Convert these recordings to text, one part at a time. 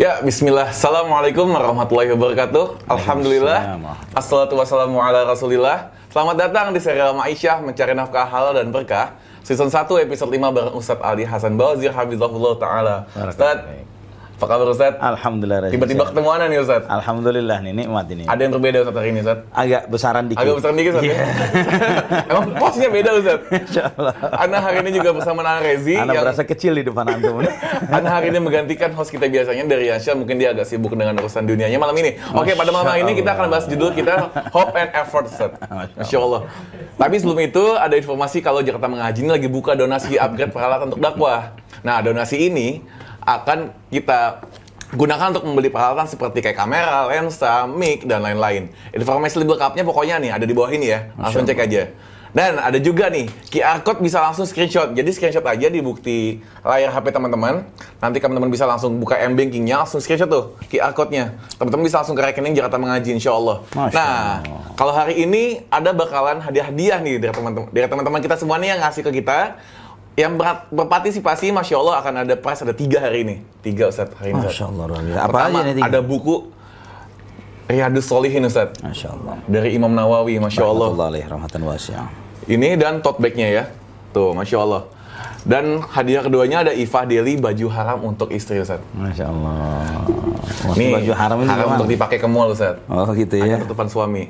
Ya, bismillah. Assalamualaikum warahmatullahi wabarakatuh. Alhamdulillah. Assalatu wassalamu ala rasulillah. Selamat datang di serial Maisyah Mencari Nafkah Halal dan Berkah. Season 1 episode 5 bareng Ustadz Ali Hasan Bawazir Habibullah Ta'ala. Ustadz, apa kabar Ustaz? Alhamdulillah. Tiba-tiba ketemu nih Ustaz? Alhamdulillah nih nikmat ini. Ada yang berbeda Ustaz hari ini Ustaz? Agak besaran dikit. Agak besaran dikit Ustaz? Yeah. Emang posnya beda Ustaz? Insyaallah. Ana hari ini juga bersama Nana Rezi. Ana yang... berasa kecil di depan antum. Ana hari ini menggantikan host kita biasanya dari Yansyah. Mungkin dia agak sibuk dengan urusan dunianya malam ini. Oke, pada malam ini kita akan bahas judul kita Hope and Effort Ustaz. Masya Allah. Tapi sebelum itu ada informasi kalau Jakarta Mengaji ini lagi buka donasi upgrade peralatan untuk dakwah. Nah, donasi ini akan kita Gunakan untuk membeli peralatan seperti kayak kamera, lensa, mic, dan lain-lain. Informasi lebih lengkapnya pokoknya nih ada di bawah ini ya. Langsung cek aja. Dan ada juga nih, QR code bisa langsung screenshot. Jadi screenshot aja di bukti layar HP teman-teman. Nanti teman-teman bisa langsung buka M-Bankingnya, langsung screenshot tuh QR code-nya. Teman-teman bisa langsung ke rekening Jakarta Mengaji, insya Allah. Masya nah, kalau hari ini ada bakalan hadiah-hadiah nih dari teman-teman dari teman-teman kita semua nih yang ngasih ke kita yang ber berpartisipasi Masya Allah akan ada prize ada tiga hari ini. Tiga Ustaz. Hari ini Masya Allah apa Pertama, aja nih ada buku Riyadus Solihin Ustaz. Masya Allah. Dari Imam Nawawi Masya Allah. Rahmatan ini dan tote bagnya ya. Tuh Masya Allah. Dan hadiah keduanya ada Ifah Deli baju haram untuk istri Ustaz. Masya Allah. Ini baju haram, haram untuk dipakai ke mall Ustaz. Oh gitu ya. Hanya tutupan suami.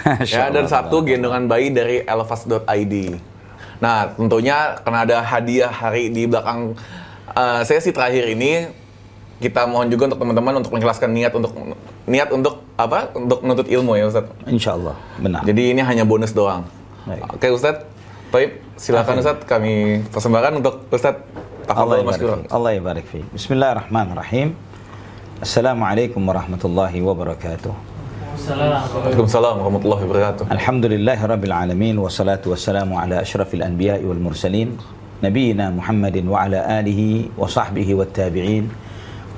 ya, dan satu gendongan bayi dari elvas.id. Nah, tentunya karena ada hadiah hari di belakang uh, sesi terakhir ini, kita mohon juga untuk teman-teman untuk menjelaskan niat untuk niat untuk apa? Untuk menuntut ilmu ya, Ustaz. Insya Allah, benar. Jadi ini hanya bonus doang. Baik. Oke, Ustaz. Baik, silakan Ustaz kami persembahkan untuk Ustaz. Allah barik Allah barik fi. Bismillahirrahmanirrahim. Assalamualaikum warahmatullahi wabarakatuh. عليكم السلام ورحمة الله وبركاته. الحمد لله رب العالمين والصلاة والسلام على أشرف الأنبياء والمرسلين نبينا محمد وعلى آله وصحبه والتابعين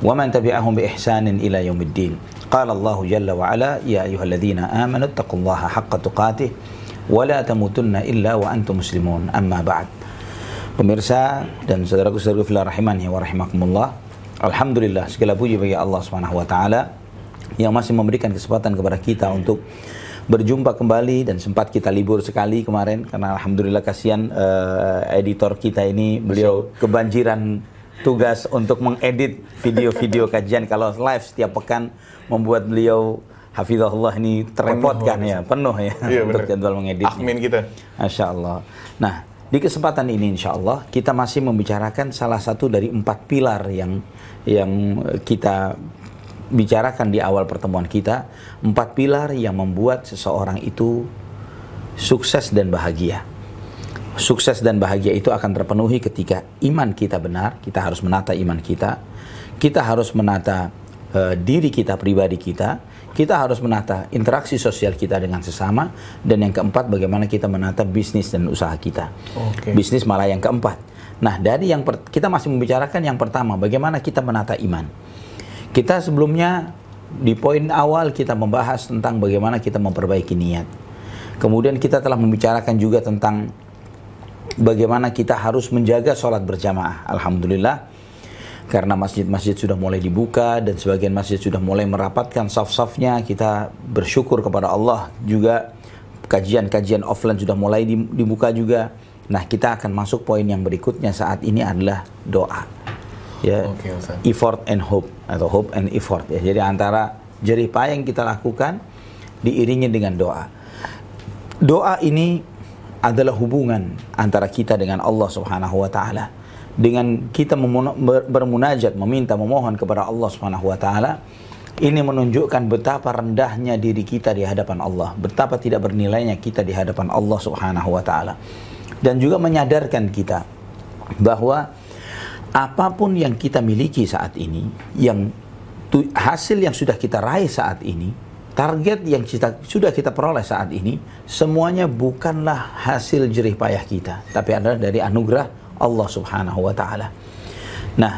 ومن تبعهم بإحسان إلى يوم الدين. قال الله جل وعلا يا أيها الذين آمنوا اتقوا الله حق تقاته ولا تموتن إلا وأنتم مسلمون. أما بعد Pemirsa dan saudaraku saudaraku fila rahimani wa rahimakumullah Alhamdulillah segala puji bagi Allah subhanahu wa ta'ala. Yang masih memberikan kesempatan kepada kita untuk berjumpa kembali dan sempat kita libur sekali kemarin karena alhamdulillah kasihan uh, editor kita ini beliau kebanjiran tugas untuk mengedit video-video kajian kalau live setiap pekan membuat beliau Hafizahullah ini terrepotkan ya, penuh ya iya, untuk jadwal mengedit. Amin kita. Masya Allah. Nah, di kesempatan ini insya Allah kita masih membicarakan salah satu dari empat pilar yang yang kita bicarakan di awal pertemuan kita, empat pilar yang membuat seseorang itu sukses dan bahagia. Sukses dan bahagia itu akan terpenuhi ketika iman kita benar, kita harus menata iman kita, kita harus menata uh, diri kita pribadi kita, kita harus menata interaksi sosial kita dengan sesama, dan yang keempat bagaimana kita menata bisnis dan usaha kita. Okay. Bisnis malah yang keempat. Nah, dari yang kita masih membicarakan yang pertama, bagaimana kita menata iman. Kita sebelumnya di poin awal kita membahas tentang bagaimana kita memperbaiki niat. Kemudian kita telah membicarakan juga tentang bagaimana kita harus menjaga sholat berjamaah. Alhamdulillah karena masjid-masjid sudah mulai dibuka dan sebagian masjid sudah mulai merapatkan saf-safnya kita bersyukur kepada Allah juga kajian-kajian offline sudah mulai dibuka juga nah kita akan masuk poin yang berikutnya saat ini adalah doa ya. Okay, effort and hope atau hope and effort ya. Jadi antara jerih payah yang kita lakukan diiringi dengan doa. Doa ini adalah hubungan antara kita dengan Allah Subhanahu wa taala. Dengan kita bermunajat meminta memohon kepada Allah Subhanahu wa taala ini menunjukkan betapa rendahnya diri kita di hadapan Allah. Betapa tidak bernilainya kita di hadapan Allah Subhanahu wa taala. Dan juga menyadarkan kita bahwa apa pun yang kita miliki saat ini, yang hasil yang sudah kita raih saat ini, target yang kita, sudah kita peroleh saat ini, semuanya bukanlah hasil jerih payah kita, tapi adalah dari anugerah Allah Subhanahu wa taala. Nah,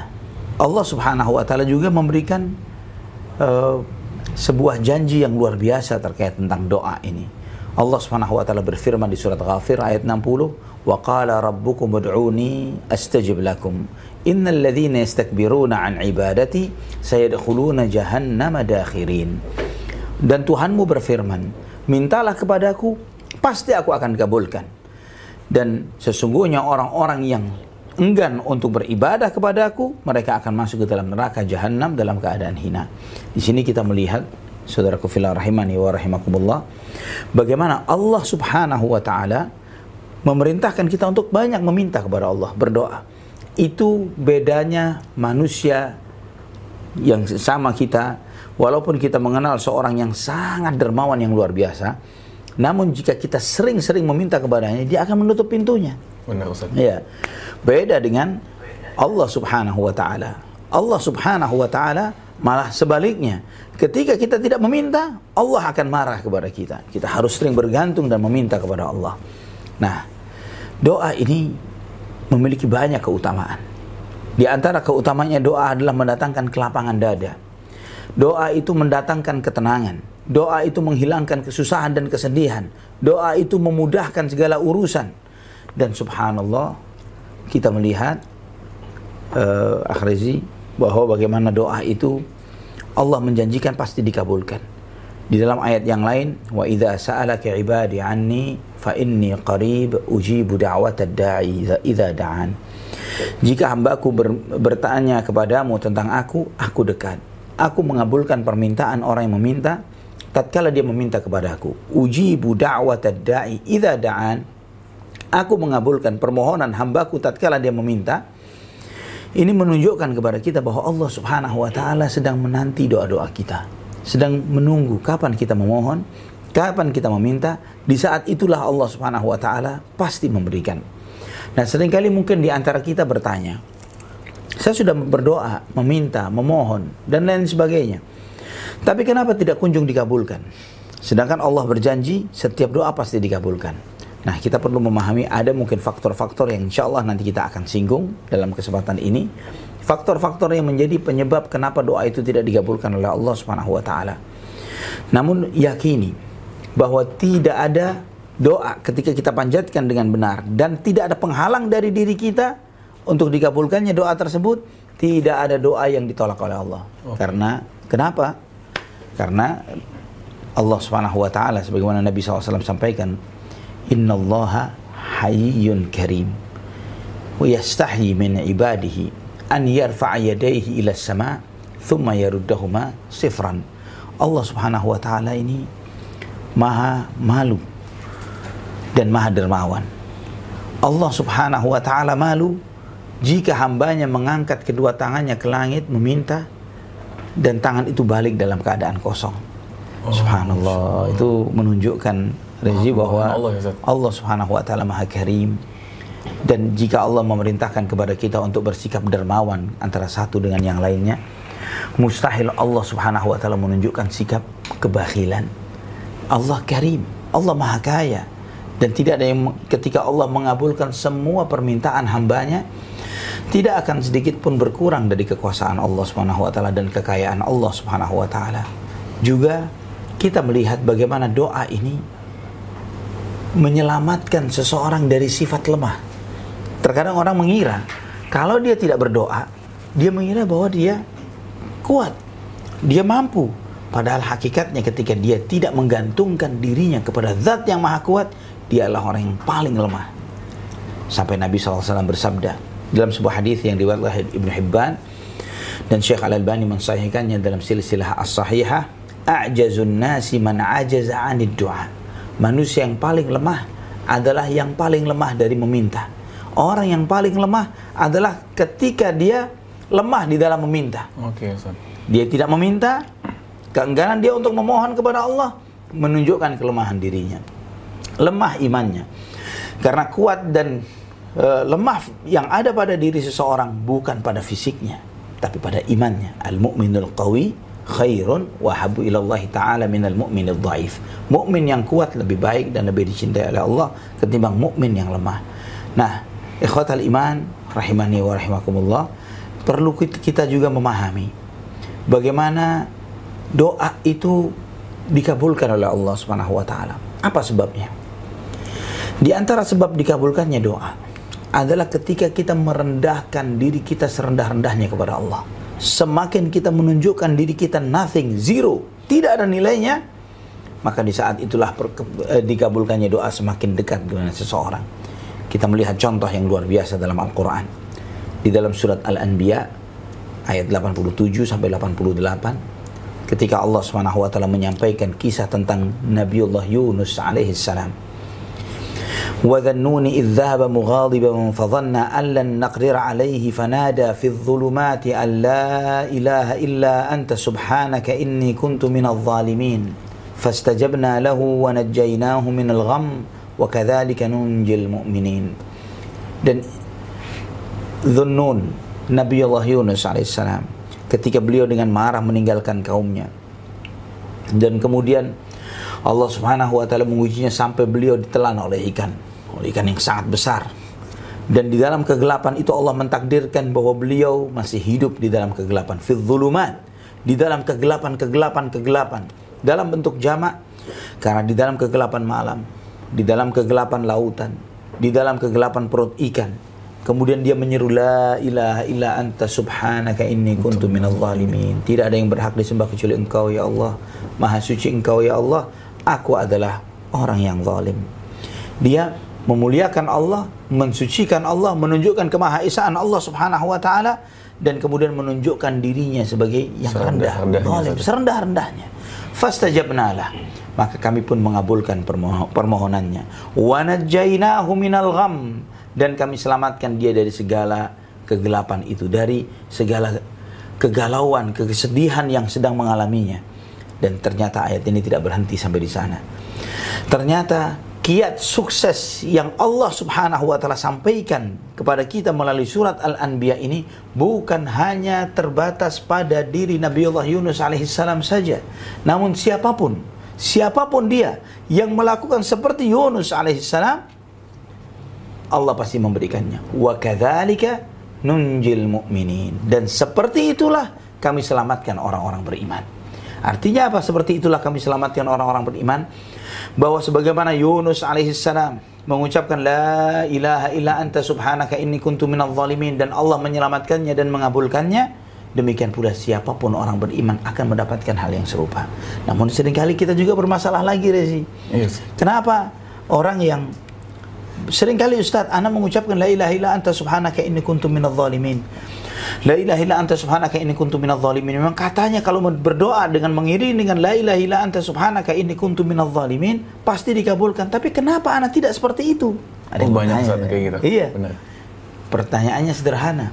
Allah Subhanahu wa taala juga memberikan uh, sebuah janji yang luar biasa terkait tentang doa ini. Allah Subhanahu wa taala berfirman di surat Ghafir ayat 60, wa qala rabbukum ud'uni astajib lakum an ibadati dakhirin dan Tuhanmu berfirman mintalah kepadaku pasti aku akan kabulkan dan sesungguhnya orang-orang yang enggan untuk beribadah kepadaku, mereka akan masuk ke dalam neraka jahanam dalam keadaan hina. Di sini kita melihat saudaraku fillah rahimani wa rahimakumullah bagaimana Allah Subhanahu wa taala memerintahkan kita untuk banyak meminta kepada Allah, berdoa. Itu bedanya manusia yang sama kita walaupun kita mengenal seorang yang sangat dermawan yang luar biasa, namun jika kita sering-sering meminta kepadanya, dia akan menutup pintunya. Benar Ustaz. Ya. Beda dengan Allah Subhanahu wa taala. Allah Subhanahu wa taala malah sebaliknya. Ketika kita tidak meminta, Allah akan marah kepada kita. Kita harus sering bergantung dan meminta kepada Allah. Nah, doa ini memiliki banyak keutamaan. Di antara keutamanya doa adalah mendatangkan kelapangan dada. Doa itu mendatangkan ketenangan. Doa itu menghilangkan kesusahan dan kesedihan. Doa itu memudahkan segala urusan. Dan subhanallah kita melihat uh, akhrizi bahwa bagaimana doa itu Allah menjanjikan pasti dikabulkan. Di dalam ayat yang lain, wa idza sa'alaka ibadi anni fa inni qarib ujibu da'watad da'i idza da'an. Jika hambaku ber, bertanya kepadamu tentang aku, aku dekat. Aku mengabulkan permintaan orang yang meminta tatkala dia meminta kepadaku. Ujibu da'watad da'i idza da'an aku mengabulkan permohonan hambaku tatkala dia meminta, ini menunjukkan kepada kita bahwa Allah Subhanahu wa taala sedang menanti doa-doa kita. Sedang menunggu kapan kita memohon, kapan kita meminta, di saat itulah Allah Subhanahu wa taala pasti memberikan. Nah, sering kali mungkin di antara kita bertanya, saya sudah berdoa, meminta, memohon dan lain sebagainya. Tapi kenapa tidak kunjung dikabulkan? Sedangkan Allah berjanji setiap doa pasti dikabulkan. Nah, kita perlu memahami ada mungkin faktor-faktor yang insya Allah nanti kita akan singgung dalam kesempatan ini. Faktor-faktor yang menjadi penyebab kenapa doa itu tidak dikabulkan oleh Allah Subhanahu wa taala. Namun yakini bahwa tidak ada doa ketika kita panjatkan dengan benar dan tidak ada penghalang dari diri kita untuk dikabulkannya doa tersebut, tidak ada doa yang ditolak oleh Allah. Oh. Karena kenapa? Karena Allah Subhanahu wa taala sebagaimana Nabi SAW sampaikan innallaha hayyun karim wa yastahi min ibadihi an yarfa'a yadayhi ila sama thumma yaruddahuma sifran Allah subhanahu wa ta'ala ini maha malu dan maha dermawan. Allah subhanahu wa ta'ala malu jika hambanya mengangkat kedua tangannya ke langit meminta dan tangan itu balik dalam keadaan kosong. Oh, subhanallah. itu menunjukkan Rezi bahwa Allah, ya, Allah Subhanahu wa taala Maha Karim dan jika Allah memerintahkan kepada kita untuk bersikap dermawan antara satu dengan yang lainnya mustahil Allah Subhanahu wa taala menunjukkan sikap kebakhilan Allah Karim Allah Maha Kaya. Dan tidak ada yang ketika Allah mengabulkan semua permintaan hambanya tidak akan sedikit pun berkurang dari kekuasaan Allah Subhanahu wa taala dan kekayaan Allah Subhanahu wa taala. Juga kita melihat bagaimana doa ini menyelamatkan seseorang dari sifat lemah. Terkadang orang mengira kalau dia tidak berdoa, dia mengira bahwa dia kuat, dia mampu. Padahal hakikatnya ketika dia tidak menggantungkan dirinya kepada zat yang maha kuat, dia adalah orang yang paling lemah. Sampai Nabi SAW bersabda dalam sebuah hadis yang diriwayatkan Ibnu Hibban dan Syekh Al-Albani mensahihkannya dalam silsilah as-sahihah, "A'jazun nasi man ajaza 'anid du'a." Manusia yang paling lemah adalah yang paling lemah dari meminta. Orang yang paling lemah adalah ketika dia lemah di dalam meminta. Oke, okay, Dia tidak meminta, keengganan dia untuk memohon kepada Allah menunjukkan kelemahan dirinya. Lemah imannya. Karena kuat dan e, lemah yang ada pada diri seseorang bukan pada fisiknya, tapi pada imannya. Al-mu'minul qawi khairun wa habu ilallahi ta'ala minal mu'minil dhaif. Mukmin yang kuat lebih baik dan lebih dicintai oleh Allah ketimbang mukmin yang lemah. Nah, ikhwatal iman rahimani wa rahimakumullah, perlu kita juga memahami bagaimana doa itu dikabulkan oleh Allah Subhanahu wa taala. Apa sebabnya? Di antara sebab dikabulkannya doa adalah ketika kita merendahkan diri kita serendah-rendahnya kepada Allah. Semakin kita menunjukkan diri kita nothing, zero, tidak ada nilainya, maka di saat itulah eh, dikabulkannya doa semakin dekat dengan seseorang. Kita melihat contoh yang luar biasa dalam Al-Quran. Di dalam surat Al-Anbiya ayat 87 sampai 88 ketika Allah Subhanahu wa taala menyampaikan kisah tentang Nabiullah Yunus alaihi salam. وذنون إذ ذهب مغاضبا فظن أن لن نقدر عليه فنادى في الظلمات أن لا إله إلا أنت سبحانك إني كنت من الظالمين فاستجبنا له ونجيناه من الغم wa kadzalika nunjil mu'minin. Dan Dhunnun Nabiullah Yunus ketika beliau dengan marah meninggalkan kaumnya. Dan kemudian Allah Subhanahu wa taala mengujinya sampai beliau ditelan oleh ikan. Oleh ikan yang sangat besar. Dan di dalam kegelapan itu Allah mentakdirkan bahwa beliau masih hidup di dalam kegelapan. Fidzulumat di dalam kegelapan kegelapan kegelapan dalam bentuk jamak. Karena di dalam kegelapan malam di dalam kegelapan lautan di dalam kegelapan perut ikan Kemudian dia menyeru la ilaha illa anta subhanaka inni kuntu minadh zalimin. Tidak ada yang berhak disembah kecuali Engkau ya Allah. Maha suci Engkau ya Allah. Aku adalah orang yang zalim. Dia memuliakan Allah, mensucikan Allah, menunjukkan kemahaesaan Allah Subhanahu wa taala dan kemudian menunjukkan dirinya sebagai yang rendah, zalim, serendah-rendahnya. Fastajabnalah. Maka kami pun mengabulkan permohonannya. Wa najjainahu minal gham dan kami selamatkan dia dari segala kegelapan itu, dari segala kegalauan, kesedihan yang sedang mengalaminya. Dan ternyata ayat ini tidak berhenti sampai di sana. Ternyata kiat sukses yang Allah Subhanahu wa taala sampaikan kepada kita melalui surat Al-Anbiya ini bukan hanya terbatas pada diri Nabiullah Yunus alaihissalam saja, namun siapa pun, siapa pun dia yang melakukan seperti Yunus alaihissalam Allah pasti memberikannya. Wa kadzalika nunjil mu'minin. Dan seperti itulah kami selamatkan orang-orang beriman. Artinya apa? Seperti itulah kami selamatkan orang-orang beriman. Bahwa sebagaimana Yunus alaihissalam mengucapkan la ilaha illa anta subhanaka inni kuntu minal zalimin dan Allah menyelamatkannya dan mengabulkannya demikian pula siapa pun orang beriman akan mendapatkan hal yang serupa namun sering kali kita juga bermasalah lagi Rezi yes. kenapa orang yang Seringkali Ustaz, Anda mengucapkan La ilaha illa anta subhanaka inni kuntu minal zalimin. La ilaha illa anta subhanaka inni kuntu zalimin. Memang katanya kalau berdoa dengan mengiring dengan La ilaha illa anta subhanaka inni kuntu zalimin, pasti dikabulkan. Tapi kenapa Anda tidak seperti itu? Ada oh, banyak kayak gitu. Iya. Benar. Pertanyaannya sederhana.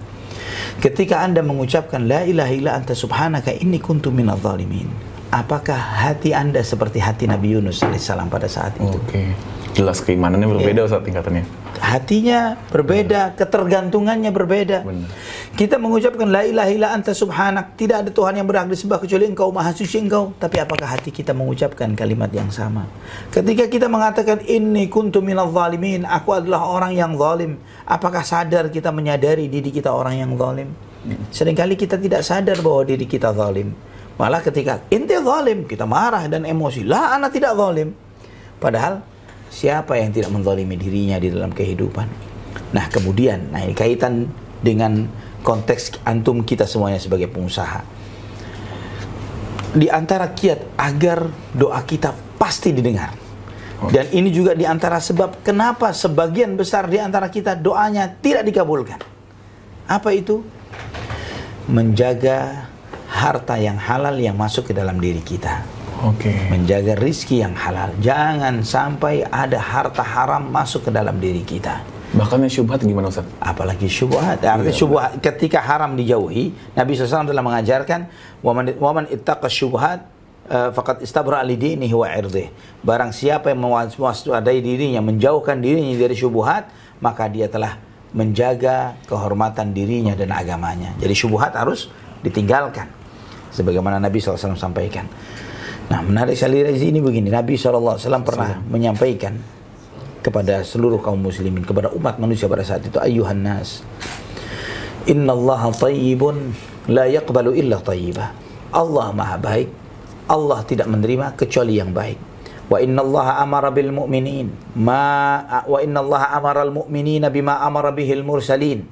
Ketika Anda mengucapkan La ilaha illa anta subhanaka inni kuntu minal zalimin, apakah hati Anda seperti hati Nabi Yunus alaihissalam pada saat itu? Okay jelas keimanannya berbeda yeah. saat tingkatannya. Hatinya berbeda, Benar. ketergantungannya berbeda. Benar. Kita mengucapkan la ilaha illa anta subhanak, tidak ada Tuhan yang berhak disembah kecuali Engkau, Maha Suci Engkau. Tapi apakah hati kita mengucapkan kalimat yang sama? Ketika kita mengatakan inni kuntu minal zalimin, aku adalah orang yang zalim. Apakah sadar kita menyadari diri kita orang yang zalim? Seringkali kita tidak sadar bahwa diri kita zalim. Malah ketika inti zalim, kita marah dan emosi. Lah, anak tidak zalim. Padahal Siapa yang tidak menzalimi dirinya di dalam kehidupan? Nah, kemudian, nah ini kaitan dengan konteks antum kita semuanya sebagai pengusaha. Di antara kiat agar doa kita pasti didengar. Dan ini juga di antara sebab kenapa sebagian besar di antara kita doanya tidak dikabulkan. Apa itu? Menjaga harta yang halal yang masuk ke dalam diri kita. Okay. Menjaga rizki yang halal. Jangan sampai ada harta haram masuk ke dalam diri kita. Bahkan yang syubhat gimana Ustaz? Apalagi syubhat. Artinya iya, syubhat ketika haram dijauhi, Nabi SAW telah mengajarkan waman waman ittaqa syubhat uh, faqad istabra li dinihi wa irdih. Barang siapa yang mewaspadai dirinya, menjauhkan dirinya dari syubhat, maka dia telah menjaga kehormatan dirinya dan agamanya. Jadi syubhat harus ditinggalkan. Sebagaimana Nabi SAW sampaikan. Nah, menarik sekali dari sini begini. Nabi SAW pernah menyampaikan kepada seluruh kaum muslimin, kepada umat manusia pada saat itu, ayuhan nas. Inna Allah tayyibun la yaqbalu illa tayyibah. Allah maha baik. Allah tidak menerima kecuali yang baik. Wa inna Allah amara bil mu'minin ma wa inna Allah amara al mu'minina bima amara bihi al mursalin.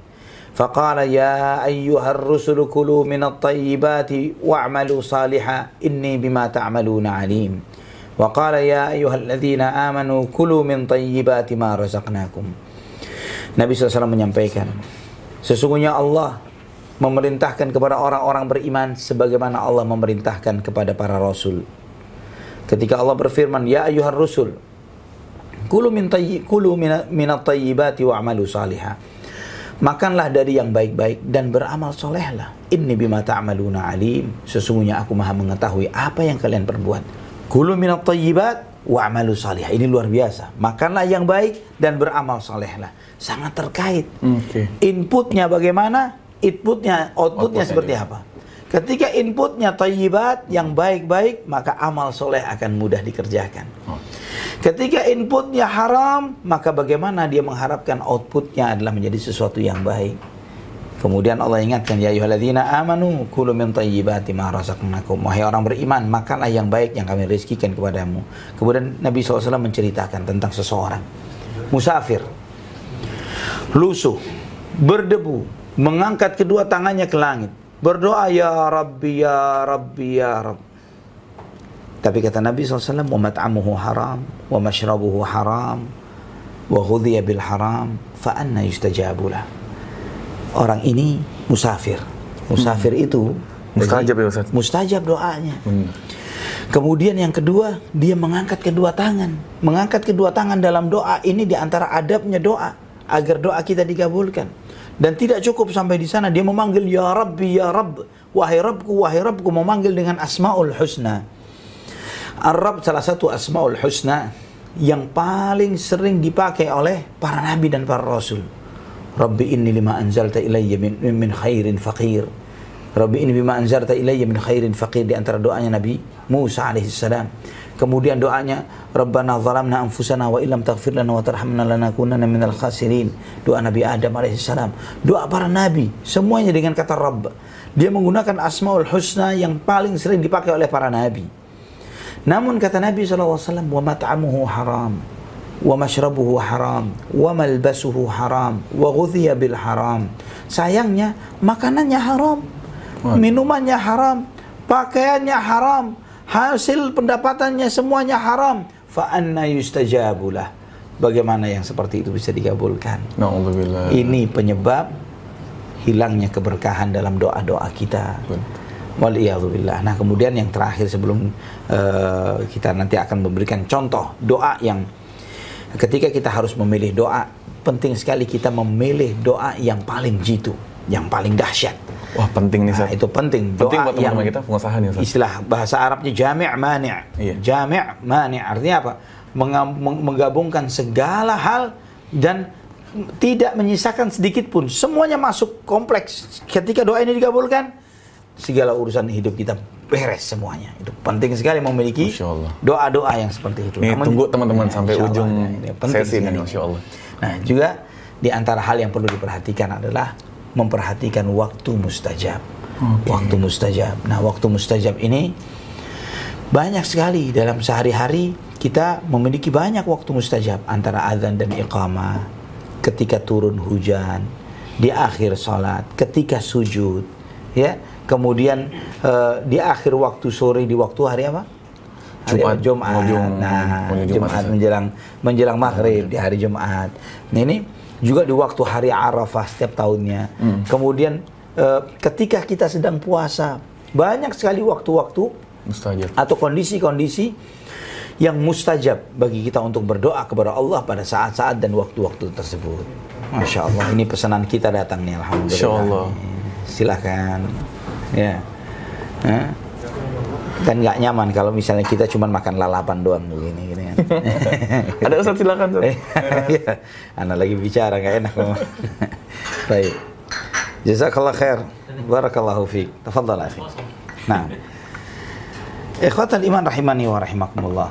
فقال يا أيها الرسل كلوا من الطيبات واعملوا صالحا إني بما تعملون عليم وقال يا أيها الذين آمنوا كلوا من طيبات ما رزقناكم Nabi SAW menyampaikan Sesungguhnya Allah memerintahkan kepada orang-orang beriman sebagaimana Allah memerintahkan kepada para rasul. Ketika Allah berfirman, "Ya ayyuhar rusul, kulu min tayyi kulu min at-tayyibati wa'malu salihah." Makanlah dari yang baik-baik dan beramal solehlah. Inni bima ta'maluna alim. Sesungguhnya aku maha mengetahui apa yang kalian perbuat. Kulu minat tayyibat wa amalu salih. Ini luar biasa. Makanlah yang baik dan beramal solehlah. Sangat terkait. Okay. Inputnya bagaimana? Inputnya, outputnya, outputnya seperti dia. apa? Ketika inputnya tayyibat yang baik-baik, maka amal soleh akan mudah dikerjakan. Oh. Ketika inputnya haram, maka bagaimana dia mengharapkan outputnya adalah menjadi sesuatu yang baik. Kemudian Allah ingatkan ya ayyuhalladzina amanu kulu min thayyibati ma razaqnakum. Wahai orang beriman, makanlah yang baik yang kami rezekikan kepadamu. Kemudian Nabi SAW menceritakan tentang seseorang musafir lusuh, berdebu, mengangkat kedua tangannya ke langit, berdoa ya Rabbi ya Rabbi ya Rabbi tapi kata Nabi SAW, وَمَتْعَمُهُ haram, وَمَشْرَبُهُ haram, وَغُذِيَ بِالْحَرَامِ فَأَنَّ يُسْتَجَابُ لَهُ Orang ini musafir. Musafir hmm. itu mustajab ya Ustaz. Mustajab doanya. Hmm. Kemudian yang kedua, dia mengangkat kedua tangan. Mengangkat kedua tangan dalam doa ini di antara adabnya doa agar doa kita dikabulkan. Dan tidak cukup sampai di sana dia memanggil ya Rabbi ya Rabb, wahai Rabbku wahai Rabbku memanggil dengan asmaul husna. Arab salah satu asmaul husna yang paling sering dipakai oleh para nabi dan para rasul. Rabbi inni lima anzalta ilayya min, min khairin faqir. Rabbi inni bima anzalta ilayya min khairin faqir di antara doanya Nabi Musa alaihi salam. Kemudian doanya Rabbana zalamna anfusana wa illam taghfir lana wa tarhamna lanakunanna minal khasirin. Doa Nabi Adam alaihi salam. Doa para nabi semuanya dengan kata Rabb. Dia menggunakan asmaul husna yang paling sering dipakai oleh para nabi. Namun kata Nabi SAW, wa mat'amuhu haram, wa mashrabuhu haram, wa malbasuhu haram, wa ghudhiya bil haram. Sayangnya, makanannya haram, minumannya haram, pakaiannya haram, hasil pendapatannya semuanya haram. Fa anna yustajabulah. Bagaimana yang seperti itu bisa dikabulkan? Ini penyebab hilangnya keberkahan dalam doa-doa kita. Waliyahzubillah. Nah kemudian yang terakhir sebelum uh, kita nanti akan memberikan contoh doa yang ketika kita harus memilih doa penting sekali kita memilih doa yang paling jitu, yang paling dahsyat. Wah penting nih, Nah, itu penting. Doa penting buat yang kita pengusaha nih, Ustaz. Istilah bahasa Arabnya jami' mani'. Iya. Jami' mani' artinya apa? Menggabungkan segala hal dan tidak menyisakan sedikit pun. Semuanya masuk kompleks. Ketika doa ini dikabulkan, segala urusan hidup kita beres semuanya. Itu penting sekali memiliki doa-doa yang seperti itu. Nih, Namun, tunggu teman-teman ya, sampai ujung ya, ini penting sesi ini, Masya Allah. Nah, juga di antara hal yang perlu diperhatikan adalah memperhatikan waktu mustajab. Okay. Waktu mustajab. Nah, waktu mustajab ini banyak sekali dalam sehari-hari kita memiliki banyak waktu mustajab antara azan dan iqamah, ketika turun hujan, di akhir salat, ketika sujud, ya kemudian uh, di akhir waktu sore di waktu hari apa? Hari Jumat. Jumat. Nah, Jumat, Jumat menjelang menjelang maghrib di hari Jumat. Nah ini juga di waktu hari Arafah setiap tahunnya. Hmm. Kemudian uh, ketika kita sedang puasa banyak sekali waktu-waktu mustajab atau kondisi-kondisi yang mustajab bagi kita untuk berdoa kepada Allah pada saat-saat dan waktu-waktu tersebut. Masya Allah, ini pesanan kita datang nih, Alhamdulillah. Masya Allah. Silahkan ya Hah? kan nggak nyaman kalau misalnya kita cuma makan lalapan doang begini gini. Ada Ustaz silakan Ustaz. ya, Anda lagi bicara nggak enak Baik. Jazakallah khair. Barakallahu fiik. Tafadhal akhi. Nah. Ikhwatal iman rahimani wa rahimakumullah.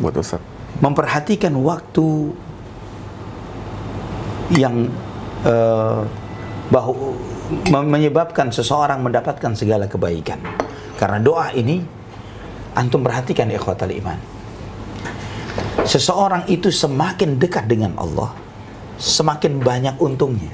Buat Ustaz. Memperhatikan waktu yang uh, bahu menyebabkan seseorang mendapatkan segala kebaikan. Karena doa ini antum perhatikan ikhwatal iman. Seseorang itu semakin dekat dengan Allah, semakin banyak untungnya.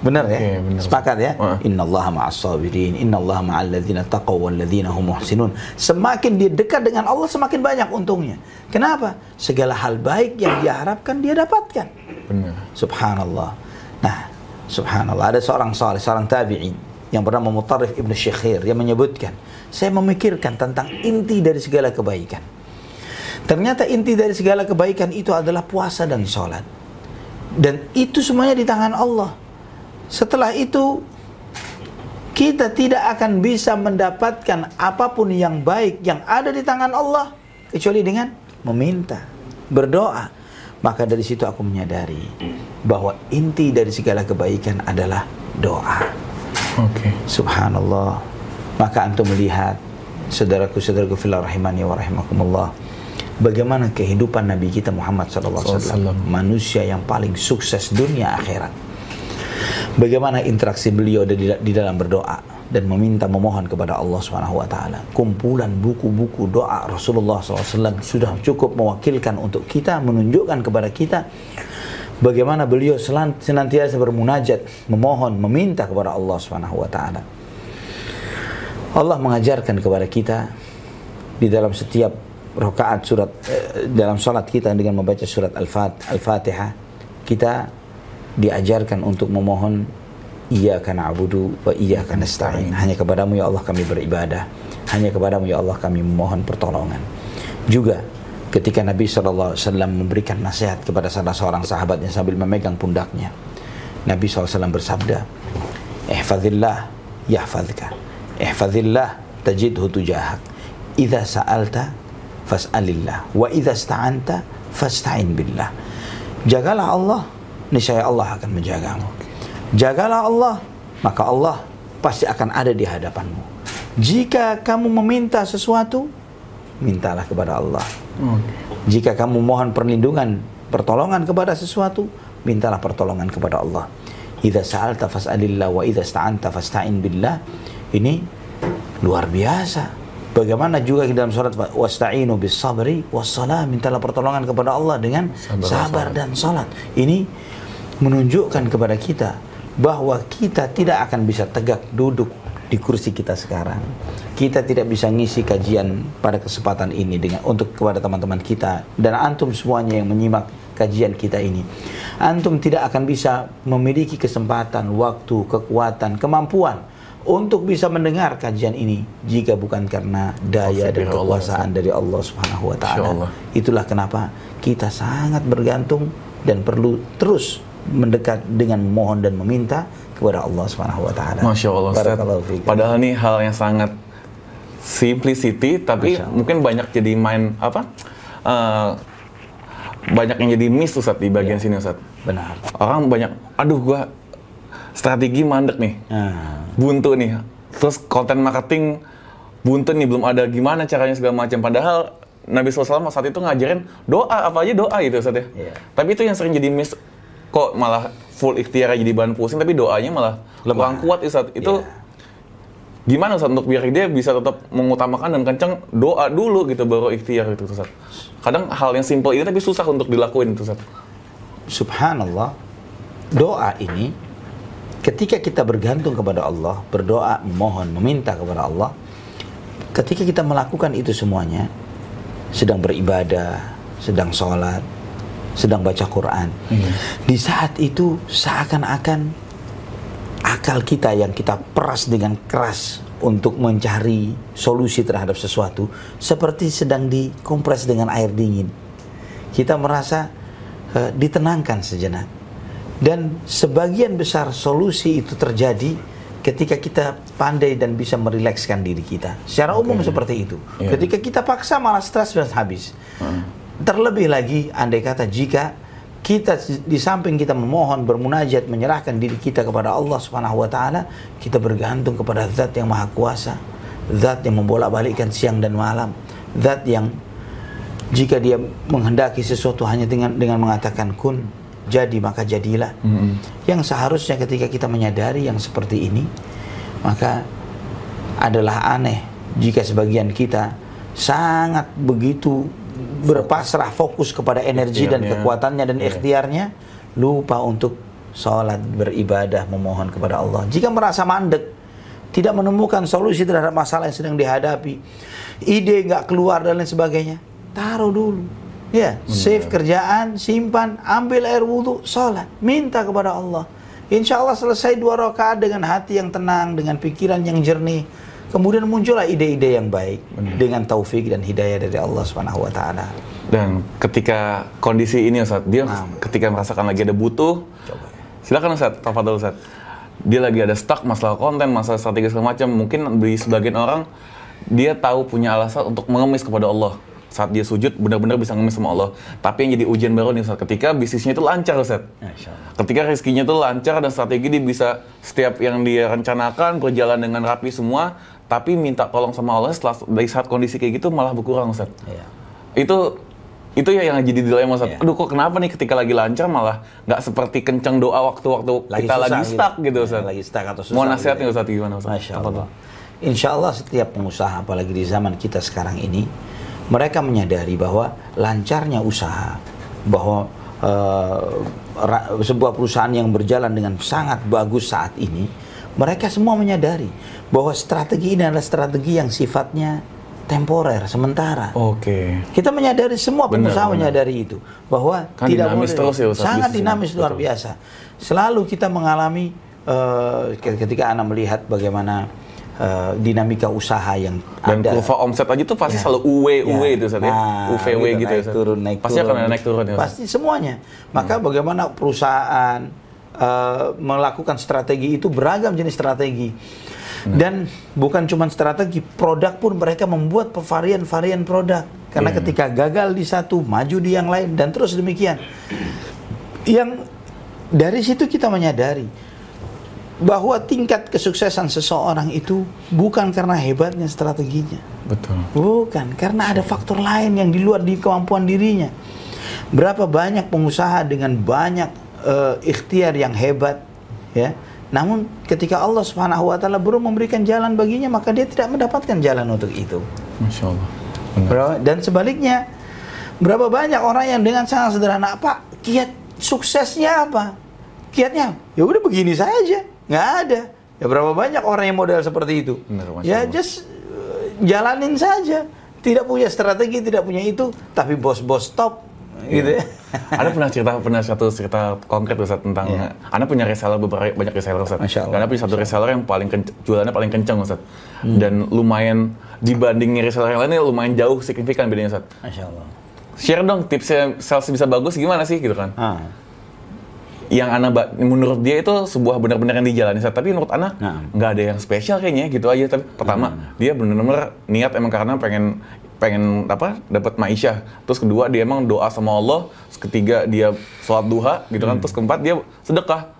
Benar ya? Oke, benar. Sepakat ya? Wah. Innallaha ma'as sabirin, innallaha ma'al ladzina taqaw wal ladzina hum muhsinun. Semakin dia dekat dengan Allah semakin banyak untungnya. Kenapa? Segala hal baik yang dia harapkan dia dapatkan. Benar. Subhanallah. Nah, subhanallah ada seorang saleh, seorang tabi'in yang bernama Mutarrif Ibnu Syekhir yang menyebutkan, saya memikirkan tentang inti dari segala kebaikan. Ternyata inti dari segala kebaikan itu adalah puasa dan sholat. Dan itu semuanya di tangan Allah. Setelah itu, kita tidak akan bisa mendapatkan apa pun yang baik yang ada di tangan Allah kecuali dengan meminta, berdoa. Maka dari situ aku menyadari bahwa inti dari segala kebaikan adalah doa. Oke. Subhanallah. Maka antum melihat saudaraku-saudaraku fillah rahimani wa rahimakumullah. Bagaimana kehidupan Nabi kita Muhammad sallallahu alaihi wasallam, manusia yang paling sukses dunia akhirat. Bagaimana interaksi beliau di, di dalam berdoa dan meminta memohon kepada Allah Subhanahu wa taala. Kumpulan buku-buku doa Rasulullah SAW sudah cukup mewakilkan untuk kita menunjukkan kepada kita bagaimana beliau senantiasa bermunajat, memohon, meminta kepada Allah Subhanahu wa taala. Allah mengajarkan kepada kita di dalam setiap rakaat surat eh, dalam salat kita dengan membaca surat Al-Fat- Al-Fatihah kita diajarkan untuk memohon Iyyaka na'budu wa iyyaka nasta'in. Hanya kepadamu ya Allah kami beribadah. Hanya kepadamu ya Allah kami memohon pertolongan. Juga ketika Nabi SAW memberikan nasihat kepada salah seorang sahabatnya sambil memegang pundaknya. Nabi SAW bersabda, Ihfadillah yahfadka. Ihfadillah tajidhu tujahak. Idza sa'alta fas'alillah. Wa idza sta'anta fasta'in billah. Jagalah Allah, niscaya Allah akan menjagamu. Jagalah Allah, maka Allah pasti akan ada di hadapanmu. Jika kamu meminta sesuatu, mintalah kepada Allah. Jika kamu mohon perlindungan, pertolongan kepada sesuatu, mintalah pertolongan kepada Allah. Idza sa'alta fas'alillah wa idza sta'anta fasta'in billah. Ini luar biasa. Bagaimana juga di dalam surat wasta'inu bis sabri was salah mintalah pertolongan kepada Allah dengan Sabar sabar, dan dan salat. Ini menunjukkan kepada kita bahwa kita tidak akan bisa tegak duduk di kursi kita sekarang. Kita tidak bisa ngisi kajian pada kesempatan ini dengan untuk kepada teman-teman kita dan antum semuanya yang menyimak kajian kita ini. Antum tidak akan bisa memiliki kesempatan, waktu, kekuatan, kemampuan untuk bisa mendengar kajian ini jika bukan karena daya dan Allah, kekuasaan dari Allah Subhanahu wa taala. Itulah kenapa kita sangat bergantung dan perlu terus mendekat dengan memohon dan meminta kepada Allah Subhanahu wa taala. Masya Allah, Ustaz. Barakallahu fiik. Padahal ini hal yang sangat simplicity, tapi mungkin banyak jadi main apa? eh, banyak yang jadi miss Ustaz di bagian Iya. sini Ustaz. Benar. Orang banyak, aduh gua strategi mandek nih, Nah, buntu nih. Terus konten marketing buntu nih, belum ada gimana caranya segala macam. Padahal Nabi SAW saat itu ngajarin doa, apa aja doa gitu Ustaz ya. Iya. Tapi itu yang sering jadi miss, kok malah full ikhtiar jadi bahan pusing, tapi doanya malah Lemah. kurang kuat Ustaz. Itu Iya. gimana Ustaz untuk biar dia bisa tetap mengutamakan dan kencang doa dulu gitu baru ikhtiar gitu Ustaz. Kadang hal yang simple ini tapi susah untuk dilakuin itu Ustaz. subhanallah. Doa ini ketika kita bergantung kepada Allah, berdoa, memohon, meminta kepada Allah, ketika kita melakukan itu semuanya, sedang beribadah, sedang sholat, sedang baca Quran, di saat itu seakan-akan akal kita yang kita peras dengan keras untuk mencari solusi terhadap sesuatu seperti sedang dikompres dengan air dingin. Kita merasa eh, ditenangkan sejenak. Dan sebagian besar solusi itu terjadi ketika kita pandai dan bisa merilekskan diri kita. Secara umum seperti itu. Iya. Ketika kita paksa malah stres dan habis. Terlebih lagi andai kata jika kita di samping kita memohon, bermunajat, menyerahkan diri kita kepada Allah Subhanahu wa taala, kita bergantung kepada Zat yang Maha Kuasa, Zat yang membolak-balikkan siang dan malam, Zat yang jika dia menghendaki sesuatu hanya dengan dengan mengatakan kun, jadi maka jadilah. Yang seharusnya ketika kita menyadari yang seperti ini, maka adalah aneh jika sebagian kita sangat begitu berpasrah fokus kepada energi dan kekuatannya dan Iya. ikhtiarnya lupa untuk sholat beribadah memohon kepada Allah jika merasa mandek tidak menemukan solusi terhadap masalah yang sedang dihadapi ide nggak keluar dan lain sebagainya taruh dulu ya save kerjaan simpan ambil air wudhu sholat minta kepada Allah Insya Allah selesai dua rakaat dengan hati yang tenang dengan pikiran yang jernih kemudian muncullah ide-ide yang baik dengan taufik dan hidayah dari Allah Subhanahu wa taala. Dan ketika kondisi ini Ustaz, dia Nah. ketika merasakan lagi ada butuh, silakan Ustaz, tafadhol Ustaz. Dia lagi ada stuck masalah konten, masalah strategi segala macam. Mungkin bagi sebagian orang dia tahu punya alasan untuk mengemis kepada Allah. Saat dia sujud benar-benar bisa ngemis sama Allah. Tapi yang jadi ujian baru nih Ustaz, ketika bisnisnya itu lancar Ustaz. Ketika rezekinya itu lancar dan strategi dia bisa setiap yang dia rencanakan berjalan dengan rapi semua, tapi minta tolong sama Allah setelah dari saat kondisi kayak gitu malah berkurang Ustaz Iya. itu itu ya yang jadi dilema Ustaz. Iya. Aduh kok kenapa nih ketika lagi lancar malah nggak seperti kencang doa waktu-waktu kita susah lagi stuck gitu, Ya, Ustaz. lagi stuck atau susah. Mau nasihatnya gitu ya. Ustaz gimana Ustaz? Masya Allah. Insya Allah setiap pengusaha apalagi di zaman kita sekarang ini mereka menyadari bahwa lancarnya usaha bahwa ra- sebuah perusahaan yang berjalan dengan sangat bagus saat ini mereka semua menyadari bahwa strategi ini adalah strategi yang sifatnya temporer sementara. Oke. Kita menyadari semua pengusaha benar. menyadari itu bahwa Kan tidak dinamis boleh terus ya, Ustaz, sangat dinamis luar Betul. biasa. Selalu kita mengalami eh, ketika anak melihat bagaimana eh, dinamika usaha yang Dan ada. kurva omset aja tuh pasti Ya. selalu UW, Ya. UW itu Ustaz ya. Nah, UVW gitu, ya naik Ustaz. turun, naik pasti turun. akan naik turun ya. Pasti semuanya. Maka bagaimana perusahaan eh, melakukan strategi itu beragam jenis strategi. Dan bukan cuma strategi, produk pun mereka membuat varian-varian produk. Karena Iya. ketika gagal di satu, maju di yang lain dan terus demikian. Yang dari situ kita menyadari bahwa tingkat kesuksesan seseorang itu bukan karena hebatnya strateginya. Betul. Bukan, karena ada faktor lain yang di luar di kemampuan dirinya. Berapa banyak pengusaha dengan banyak eh, ikhtiar yang hebat, ya. Namun ketika Allah Subhanahu wa taala belum memberikan jalan baginya, maka dia tidak mendapatkan jalan untuk itu. Masya Allah. Benar. Dan sebaliknya, berapa banyak orang yang dengan sangat sederhana, Pak, kiat suksesnya apa? Kiatnya, ya udah begini saja, nggak ada. Ya berapa banyak orang yang modal seperti itu? Benar, ya Allah. just uh, jalanin saja. Tidak punya strategi, tidak punya itu, tapi bos-bos top, gitu ya. Anda pernah cerita pernah satu cerita konkret Ustaz tentang Iya. Anda punya reseller beberapa banyak reseller Ustaz. Masya Allah. Dan Anda punya satu reseller yang paling kenc- jualannya paling kencang Ustaz. Hmm. Dan lumayan dibanding reseller yang lainnya lumayan jauh signifikan bedanya Ustaz. Masya Allah. Share dong tipsnya sales bisa bagus gimana sih gitu kan? Ah, Yang Ana menurut dia itu sebuah benar-benar yang dijalani Ustaz. Tapi menurut Ana Nah. nggak ada yang spesial kayaknya gitu aja. Tapi pertama dia benar-benar niat emang karena pengen pengen apa dapat maisha terus kedua dia emang doa sama Allah terus ketiga dia sholat duha gitu kan terus keempat dia sedekah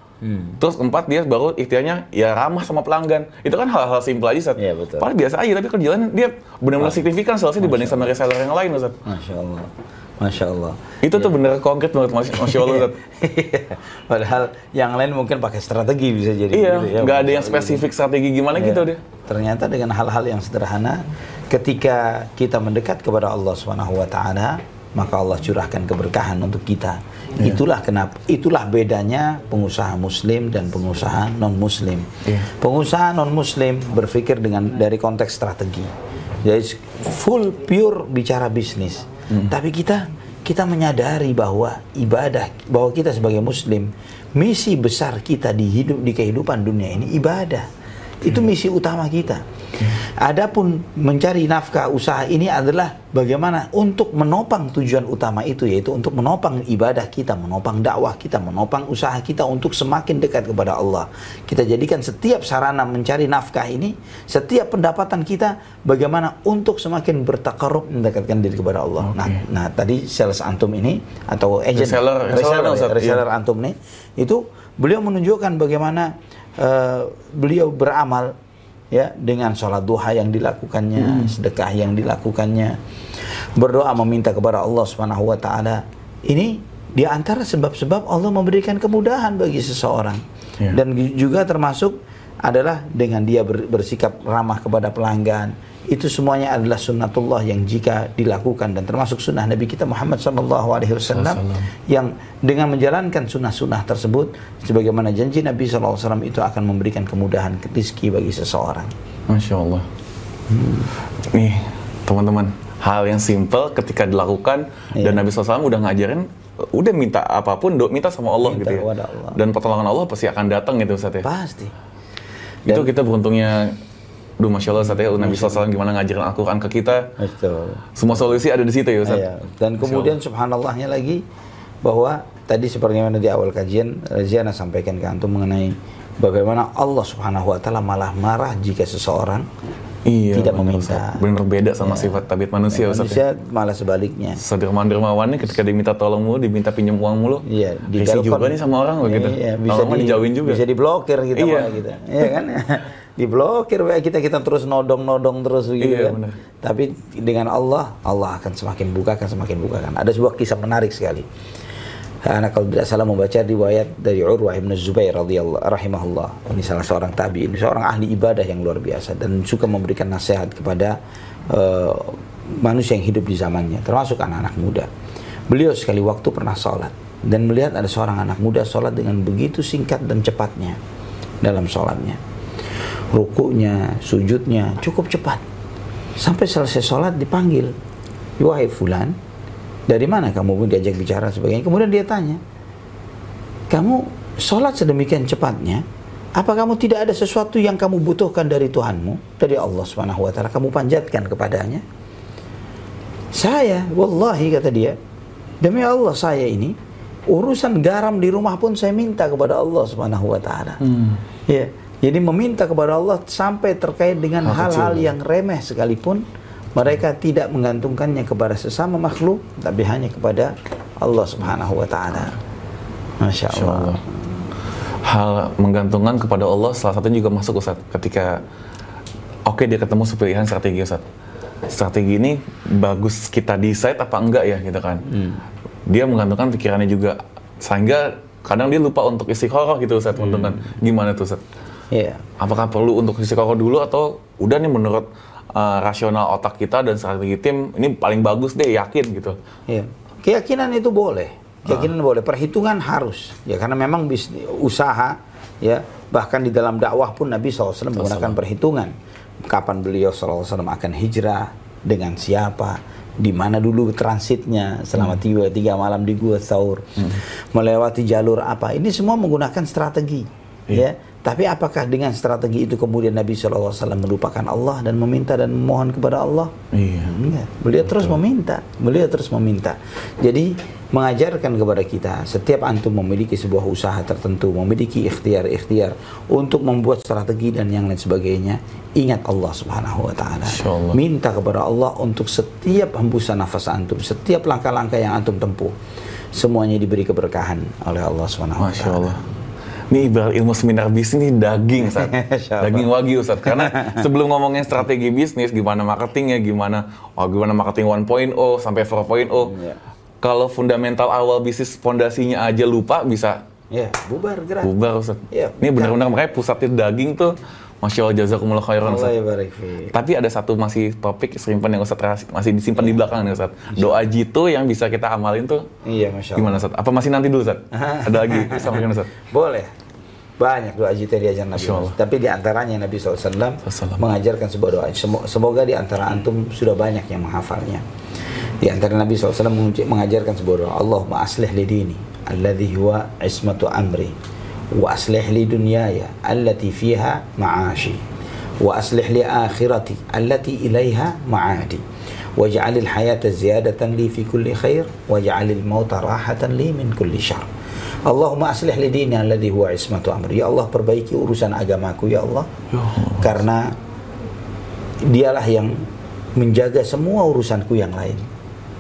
terus keempat dia baru ikhtiarnya ya ramah sama pelanggan itu kan hal-hal simpel aja Ustaz. Iya, betul. Padahal biasa aja tapi kerjaan dia benar-benar signifikan soalnya dibanding sama reseller yang lain Ustaz. Masya Allah. Masya Allah. itu tuh bener konkret banget Mas- masya Allah. Padahal yang lain mungkin pakai strategi bisa jadi. iya gitu ya. nggak ada yang spesifik strategi gimana Ya. gitu deh Ternyata dengan hal-hal yang sederhana, ketika kita mendekat kepada Allah Subhanahu wa taala, maka Allah curahkan keberkahan untuk kita. Iya. Itulah kenapa itulah bedanya pengusaha muslim dan pengusaha non muslim. Iya. Pengusaha non muslim berpikir dengan dari konteks strategi. Jadi full pure bicara bisnis. Hmm. Tapi kita kita menyadari bahwa ibadah bahwa kita sebagai muslim misi besar kita di hidup di kehidupan dunia ini ibadah. Itu misi utama kita. Adapun mencari nafkah usaha ini adalah bagaimana untuk menopang tujuan utama itu yaitu untuk menopang ibadah kita, menopang dakwah kita, menopang usaha kita untuk semakin dekat kepada Allah. Kita jadikan setiap sarana mencari nafkah ini, setiap pendapatan kita bagaimana untuk semakin bertakarub mendekatkan diri kepada Allah. Nah, nah tadi sales antum ini atau agent Reseller- reseller, reseller, Ustaz, reseller antum nih itu beliau menunjukkan bagaimana eh, beliau beramal ya dengan sholat duha yang dilakukannya, sedekah yang dilakukannya, berdoa meminta kepada Allah Subhanahu wa taala. Ini di antara sebab-sebab Allah memberikan kemudahan bagi seseorang. Ya. Dan juga termasuk adalah dengan dia ber- bersikap ramah kepada pelanggan. Itu semuanya adalah sunnatullah yang jika dilakukan dan termasuk sunnah Nabi kita Muhammad Alaihi Wasallam yang dengan menjalankan sunnah-sunnah tersebut, sebagaimana janji Nabi Alaihi Wasallam itu akan memberikan kemudahan rezeki bagi seseorang. Masya Allah. Hmm. Nih teman-teman, hal yang simple ketika dilakukan dan Nabi SAW udah ngajarin udah minta apa pun do, minta sama Allah Minta gitu ya. Allah. Dan pertolongan Allah pasti akan datang gitu Ustaz ya. Pasti. itu kita beruntungnya Duh Masya Allah Ustaz ya, Nabi SAW gimana ngajarin Al-Quran ke kita. Betul. Semua solusi ada di situ ya Ustaz. Iya. Dan kemudian subhanallahnya lagi bahwa tadi seperti yang di awal kajian Ziana sampaikan ke antum mengenai bagaimana Allah Subhanahu wa taala malah marah jika seseorang Iya, tidak bener, meminta. Bener beda sama sifat tabiat manusia Ustaz ya. manusia malah sebaliknya. Sederman dermawan nih ketika diminta tolong mulu, diminta pinjam uang mulu. Iya, di juga nih sama orang begitu. Iya, bisa di, dijauhin juga. Bisa diblokir gitu Iya. malah gitu. Iya kan? diblokir WA kita kita terus nodong-nodong terus begitu Iya, kan. Tapi dengan Allah, Allah akan semakin buka, akan semakin bukakan. Ada sebuah kisah menarik sekali. Anak kalau tidak salah membaca riwayat dari Urwah bin Zubair radhiyallahu rahimahullah. Ini salah seorang tabi'in, seorang ahli ibadah yang luar biasa dan suka memberikan nasihat kepada eh, manusia yang hidup di zamannya, termasuk anak-anak muda. Beliau sekali waktu pernah sholat dan melihat ada seorang anak muda sholat dengan begitu singkat dan cepatnya dalam sholatnya. Rukunya, sujudnya cukup cepat. Sampai selesai sholat dipanggil, wahai fulan, dari mana kamu pun diajak bicara sebagainya. Kemudian dia tanya, kamu sholat sedemikian cepatnya, apa kamu tidak ada sesuatu yang kamu butuhkan dari Tuhanmu, dari Allah Subhanahu wa taala, kamu panjatkan kepadanya? Saya, wallahi kata dia, demi Allah saya ini urusan garam di rumah pun saya minta kepada Allah Subhanahu wa taala. Ya. Jadi meminta kepada Allah sampai terkait dengan Hal hal-hal kecil. yang remeh sekalipun mereka tidak menggantungkannya kepada sesama makhluk tapi hanya kepada Allah Subhanahu wa taala. Masya Allah. Allah. Hal menggantungkan kepada Allah salah satunya juga masuk Ustaz ketika oke dia ketemu pilihan strategi Ustaz. Strategi ini bagus kita decide apa enggak ya gitu kan. Dia menggantungkan pikirannya juga sehingga kadang dia lupa untuk istiqoroh gitu Ustaz menggantungkan. Gimana tuh Ustaz? Iya. Apakah perlu untuk istiqoroh dulu atau udah nih menurut uh, rasional otak kita dan strategi tim ini paling bagus deh yakin gitu. Iya. Keyakinan itu boleh. Keyakinan boleh. Perhitungan harus. Ya karena memang bisnis usaha ya bahkan di dalam dakwah pun Nabi SAW menggunakan perhitungan. Kapan beliau SAW akan hijrah dengan siapa, di mana dulu transitnya selama tiga, tiga malam di Gua Thaur, melewati jalur apa. Ini semua menggunakan strategi. Ya, tapi apakah dengan strategi itu kemudian Nabi SAW melupakan Allah dan meminta dan memohon kepada Allah? Iya. Enggak. Beliau terus meminta. Beliau terus meminta. Jadi mengajarkan kepada kita setiap antum memiliki sebuah usaha tertentu, memiliki ikhtiar-ikhtiar untuk membuat strategi dan yang lain sebagainya, ingat Allah Subhanahu wa taala. Minta kepada Allah untuk setiap hembusan nafas antum, setiap langkah-langkah yang antum tempuh, semuanya diberi keberkahan oleh Allah Subhanahu wa taala. Ini ibarat ilmu seminar bisnis ini daging, Ustaz. Daging wagyu, Ustaz. Karena sebelum ngomongin strategi bisnis, gimana marketingnya, gimana oh, gimana marketing 1.0 sampai 4.0. Iya. Kalau fundamental awal bisnis fondasinya aja lupa, bisa Ya, bubar gerak. bubar, Ustaz. Iya. Ini benar-benar makanya pusatnya daging tuh, Masya Allah, jazakumullah khairan, Ustaz. Tapi ada satu masih topik simpan yang Ustaz masih disimpan di belakang nih Ustaz. Doa jitu yang bisa kita amalin tuh Iya, masya Allah. gimana Ustaz? Apa masih nanti dulu Ustaz? ada lagi sampaikan Ustaz. Boleh. Banyak doa jita diajar Nabi. Muhammad. Tapi di antaranya Nabi SAW mengajarkan sebuah doa. Semo- Semoga di antara antum sudah banyak yang menghafalnya. Di antara Nabi SAW mengajarkan sebuah doa. Allahumma aslih li dini. Alladhi huwa ismatu amri. Wa aslih li dunyaya. Allati fiha ma'ashi. Wa aslih li akhirati. Allati ilaiha ma'adi. Waj'alil hayata ziyadatan li fi kulli khair. Waj'alil mauta rahatan li min kulli syar. Allahumma aslih li dini alladhi huwa ismatu amri. Ya Allah perbaiki urusan agamaku ya Allah. Karena dialah yang menjaga semua urusanku yang lain.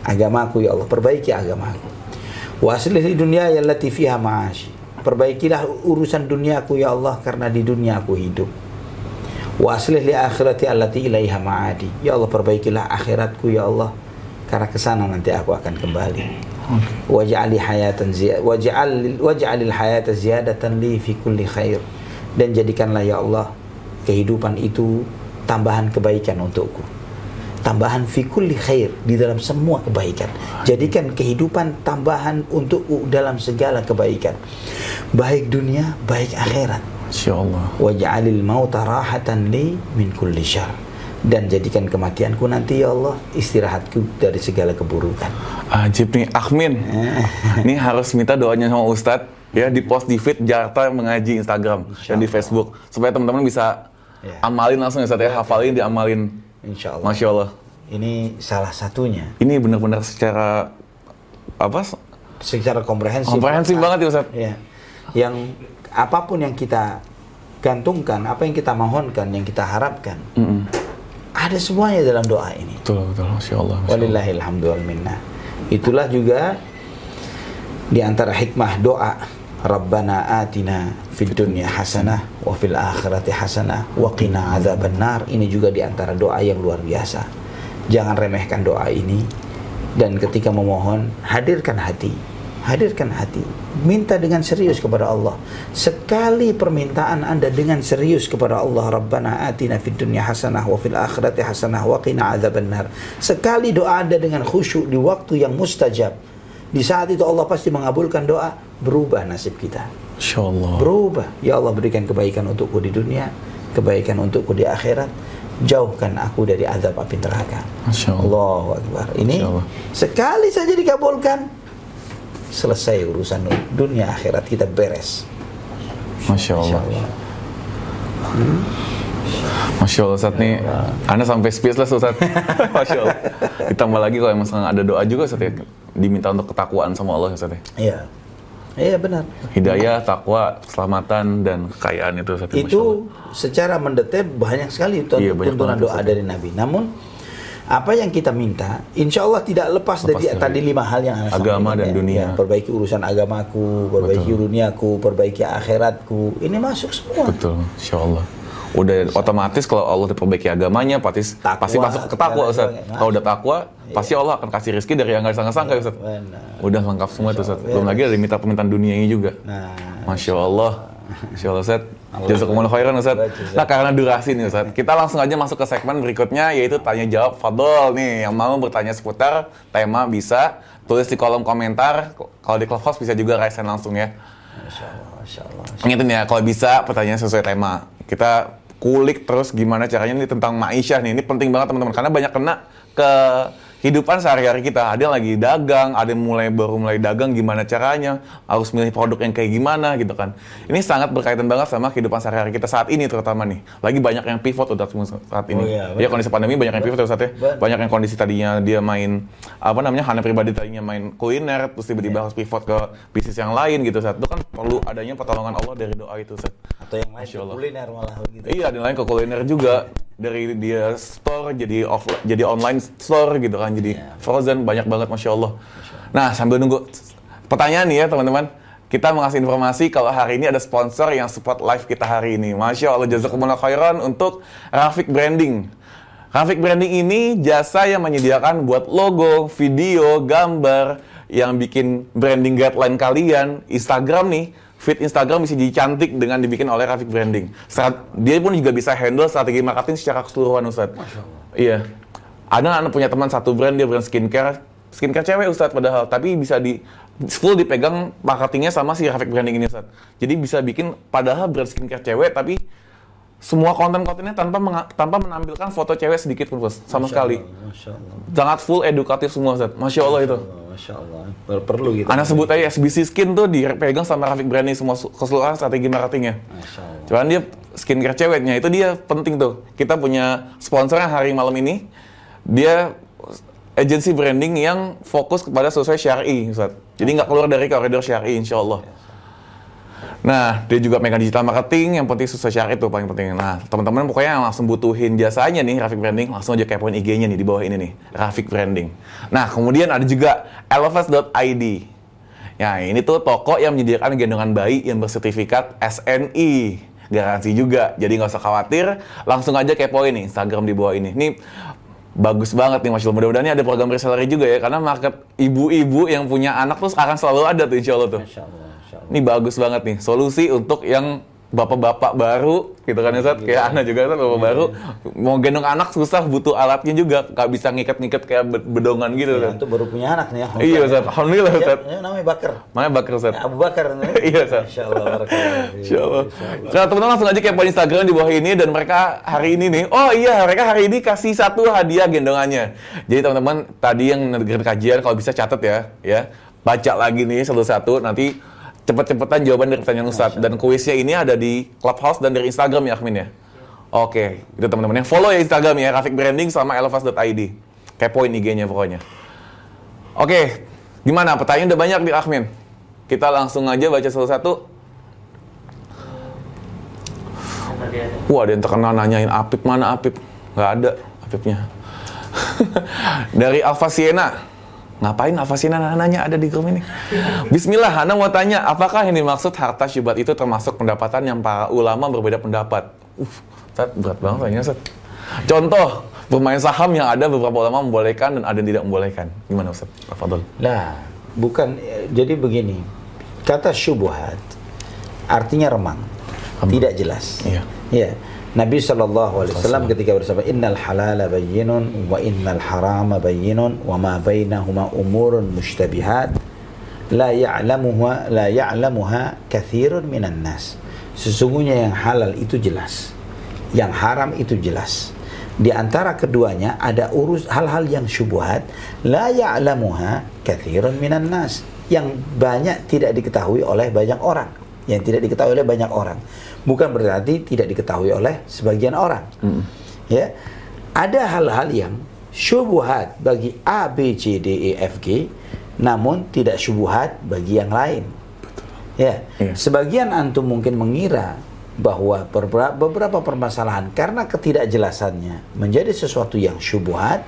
Agamaku ya Allah, perbaiki agamaku. Wa aslih li dunya allati fiha ma'ashi. Perbaikilah urusan duniaku ya Allah karena di dunia aku hidup. Wa aslih li akhirati allati ilaiha ma'adi. Ya Allah perbaikilah akhiratku ya Allah karena ke sana nanti aku akan kembali. Waj'ali hayatan waj'al waj'alil hayata ziyadatan li fi kulli khair. dan jadikanlah ya Allah kehidupan itu tambahan kebaikan untukku tambahan fikul khair di dalam semua kebaikan. Jadikan kehidupan tambahan untukku dalam segala kebaikan. Baik dunia, baik akhirat. Insyaallah. Waj'alil mauta rahatan li min kulli syar. Dan jadikan kematianku nanti ya Allah istirahatku dari segala keburukan. Ajib nih, Akhmin. Ini harus minta doanya sama Ustadz ya di post di feed Jakarta mengaji Instagram dan di Facebook supaya teman-teman bisa ya. amalin langsung ya Ustadz ya, hafalin, diamalin Insya Allah. Masya Allah. Ini salah satunya. Ini benar-benar secara apa? Secara komprehensif. Komprehensif banget ya Ustaz. Ya. Yang apa pun yang kita gantungkan, apa yang kita mohonkan, yang kita harapkan, mm -mm. Ada semuanya dalam doa ini. Betul, betul. Masya Allah. Walillahilhamdulillah minna. Itulah juga di antara hikmah doa Rabbana atina fid dunya hasanah wa fil akhirati hasanah wa qina adzabannar. Ini juga di antara doa yang luar biasa. Jangan remehkan doa ini dan ketika memohon hadirkan hati. Hadirkan hati. Minta dengan serius kepada Allah. Sekali permintaan Anda dengan serius kepada Allah, Rabbana atina fid dunya hasanah wa fil akhirati hasanah wa qina adzabannar. Sekali doa Anda dengan khusyuk di waktu yang mustajab. Di saat itu Allah pasti mengabulkan doa berubah nasib kita. Insya Allah. Berubah. Ya Allah berikan kebaikan untukku di dunia, kebaikan untukku di akhirat. Jauhkan aku dari azab api neraka. Masya Allah. Allahu Akbar. Ini Allah. sekali saja dikabulkan, selesai urusan dunia akhirat kita beres. Masya Allah. Masya Allah. Hmm? Masya Allah Ustaz nih, Anda sampai speechless Ustaz. Masya Allah. Ditambah lagi kalau emang ada doa juga Ustaz ya, diminta untuk ketakwaan sama Allah Ustaz ya. Iya. Iya benar. Hidayah, takwa, keselamatan dan kekayaan itu satu. Itu secara mendetail banyak sekali itu iya, tuntunan doa dari Nabi. Namun apa yang kita minta, insya Allah tidak lepas, lepas dari, dari tadi lima hal yang anak agama dan ya. dunia. Ya, perbaiki urusan agamaku, perbaiki Betul. duniaku, perbaiki akhiratku. Ini masuk semua. Betul, insya Allah udah otomatis kalau Allah diperbaiki agamanya pasti takwa, pasti masuk ke takwa Ustaz. Kalau udah takwa, iya. pasti Allah akan kasih rezeki dari yang nggak disangka-sangka Ustaz. Benar. Udah lengkap semua itu Ustaz. Belum lagi ada minta permintaan dunianya juga. Nah, Masya Allah. Masya Allah Ustaz. Jazakumullah khairan Ustaz. Nah karena durasi nih Ustaz, kita langsung aja masuk ke segmen berikutnya yaitu tanya jawab Fadol nih yang mau bertanya seputar tema bisa tulis di kolom komentar. Kalau di Clubhouse bisa juga raise langsung ya. Masya Allah, Masya Allah. Ingetin ya, kalau bisa pertanyaan sesuai tema. Kita kulik terus gimana caranya ini tentang maisha nih. Ini penting banget teman-teman karena banyak kena ke kehidupan sehari-hari kita. Ada yang lagi dagang, ada yang mulai baru mulai dagang gimana caranya, harus milih produk yang kayak gimana gitu kan. Ini sangat berkaitan banget sama kehidupan sehari-hari kita saat ini terutama nih. Lagi banyak yang pivot udah saat ini. Oh, iya, ya kondisi pandemi banyak yang pivot saat ya. Banyak yang kondisi tadinya dia main apa namanya hanya pribadi tadinya main kuliner terus tiba-tiba yeah. harus pivot ke bisnis yang lain gitu saat itu kan perlu adanya pertolongan Allah dari doa itu saat. Atau yang lain ke kuliner malah gitu. Iya, ada yang lain ke kuliner juga dari dia store jadi off jadi online store gitu kan jadi yeah. frozen banyak banget masya Allah. masya Allah. Nah sambil nunggu pertanyaan nih ya teman-teman kita mengasih informasi kalau hari ini ada sponsor yang support live kita hari ini. Masya Allah jazakumullah khairan untuk Rafik Branding. Rafik Branding ini jasa yang menyediakan buat logo, video, gambar yang bikin branding guideline kalian, Instagram nih feed Instagram bisa jadi cantik dengan dibikin oleh Rafik Branding. Saat, dia pun juga bisa handle strategi marketing secara keseluruhan Ustaz. Iya. Ada anak punya teman satu brand dia brand skincare, skincare cewek Ustaz padahal, tapi bisa di full dipegang marketingnya sama si Rafik Branding ini Ustaz. Jadi bisa bikin padahal brand skincare cewek tapi semua konten-kontennya tanpa tanpa menampilkan foto cewek sedikit pun sama Masya sekali. Allah, Masya Allah. Sangat full edukatif semua Ustaz. Masya Allah itu. Masya Allah. Perlu gitu. Anda sebut aja SBC Skin tuh dipegang sama Rafiq Branding semua keseluruhan strategi marketingnya. Masya Allah. Cuman dia skincare ceweknya itu dia penting tuh. Kita punya sponsornya hari malam ini. Dia agensi branding yang fokus kepada sesuai syari, Ustaz. Jadi nggak keluar dari koridor syari, insya Allah. Ya. Nah, dia juga megang digital marketing, yang penting sesuai syarat itu paling penting. Nah, teman-teman pokoknya yang langsung butuhin jasanya nih, Rafik Branding, langsung aja kepoin IG-nya nih di bawah ini nih, Rafik Branding. Nah, kemudian ada juga elevas.id. Ya, ini tuh toko yang menyediakan gendongan bayi yang bersertifikat SNI. Garansi juga, jadi nggak usah khawatir, langsung aja kepoin nih Instagram di bawah ini. Nih, bagus banget nih Mas Mudah-mudahan ini ada program reseller juga ya, karena market ibu-ibu yang punya anak tuh sekarang selalu ada tuh insya Allah tuh. Insya Allah. Ini bagus banget nih, solusi untuk yang bapak-bapak baru gitu kan Ustaz kayak anak juga kan bapak baru mau gendong anak susah butuh alatnya juga nggak bisa ngikat-ngikat kayak be- bedongan gitu Ya, kan itu baru punya anak nih ya. iya Ustaz alhamdulillah Ya, Ustaz ya, namanya Bakar. mana bakar Ustaz Ya, Abu Bakar. Iya, Ustaz. Masya Allah. barakallah. Insya Allah. Nah, teman-teman langsung aja kepo Instagram di bawah ini dan mereka hari ini nih, oh iya mereka hari ini kasih satu hadiah gendongannya. Jadi teman-teman tadi yang dengerin kajian kalau bisa catat ya, ya baca lagi nih satu-satu nanti cepet-cepetan jawaban dari pertanyaan Ustadz dan kuisnya ini ada di Clubhouse dan dari Instagram ya Akhmin ya. Oke, itu teman-teman yang follow ya Instagram ya Rafik Branding sama elevas.id. Kepoin IG-nya pokoknya. Oke, gimana? Pertanyaan udah banyak di Akhmin. Kita langsung aja baca satu-satu. Wah, ada yang terkenal nanyain Apip mana Apip? Nggak ada Apipnya. Dari Alfa Siena. Ngapain Alfa Siena nanya ada di grup ini? Bismillah, Hana mau tanya, apakah yang dimaksud harta syubhat itu termasuk pendapatan yang para ulama berbeda pendapat? Uh, Ustaz, berat banget tanya, Ustaz. Contoh, bermain saham yang ada beberapa ulama membolehkan dan ada yang tidak membolehkan. Gimana Ustaz? Fadol. Nah, bukan jadi begini. Kata syubhat artinya remang, tidak jelas. Iya. Ya. Nabi Shallallahu Alaihi Wasallam ketika bersabda Innal halala bayyinun wa innal harama bayyinun wa ma bainahuma umurun mushtabihat la ya'lamuha la ya'lamuha kathirun minan nas. Sesungguhnya yang halal itu jelas, yang haram itu jelas. Di antara keduanya ada urus hal-hal yang syubhat la ya'lamuha kathirun minan nas yang banyak tidak diketahui oleh banyak orang yang tidak diketahui oleh banyak orang bukan berarti tidak diketahui oleh sebagian orang ya ada hal-hal yang syubhat bagi A B C D E F G namun tidak syubhat bagi yang lain ya Iya. sebagian antum mungkin mengira bahwa beberapa, permasalahan karena ketidakjelasannya menjadi sesuatu yang syubhat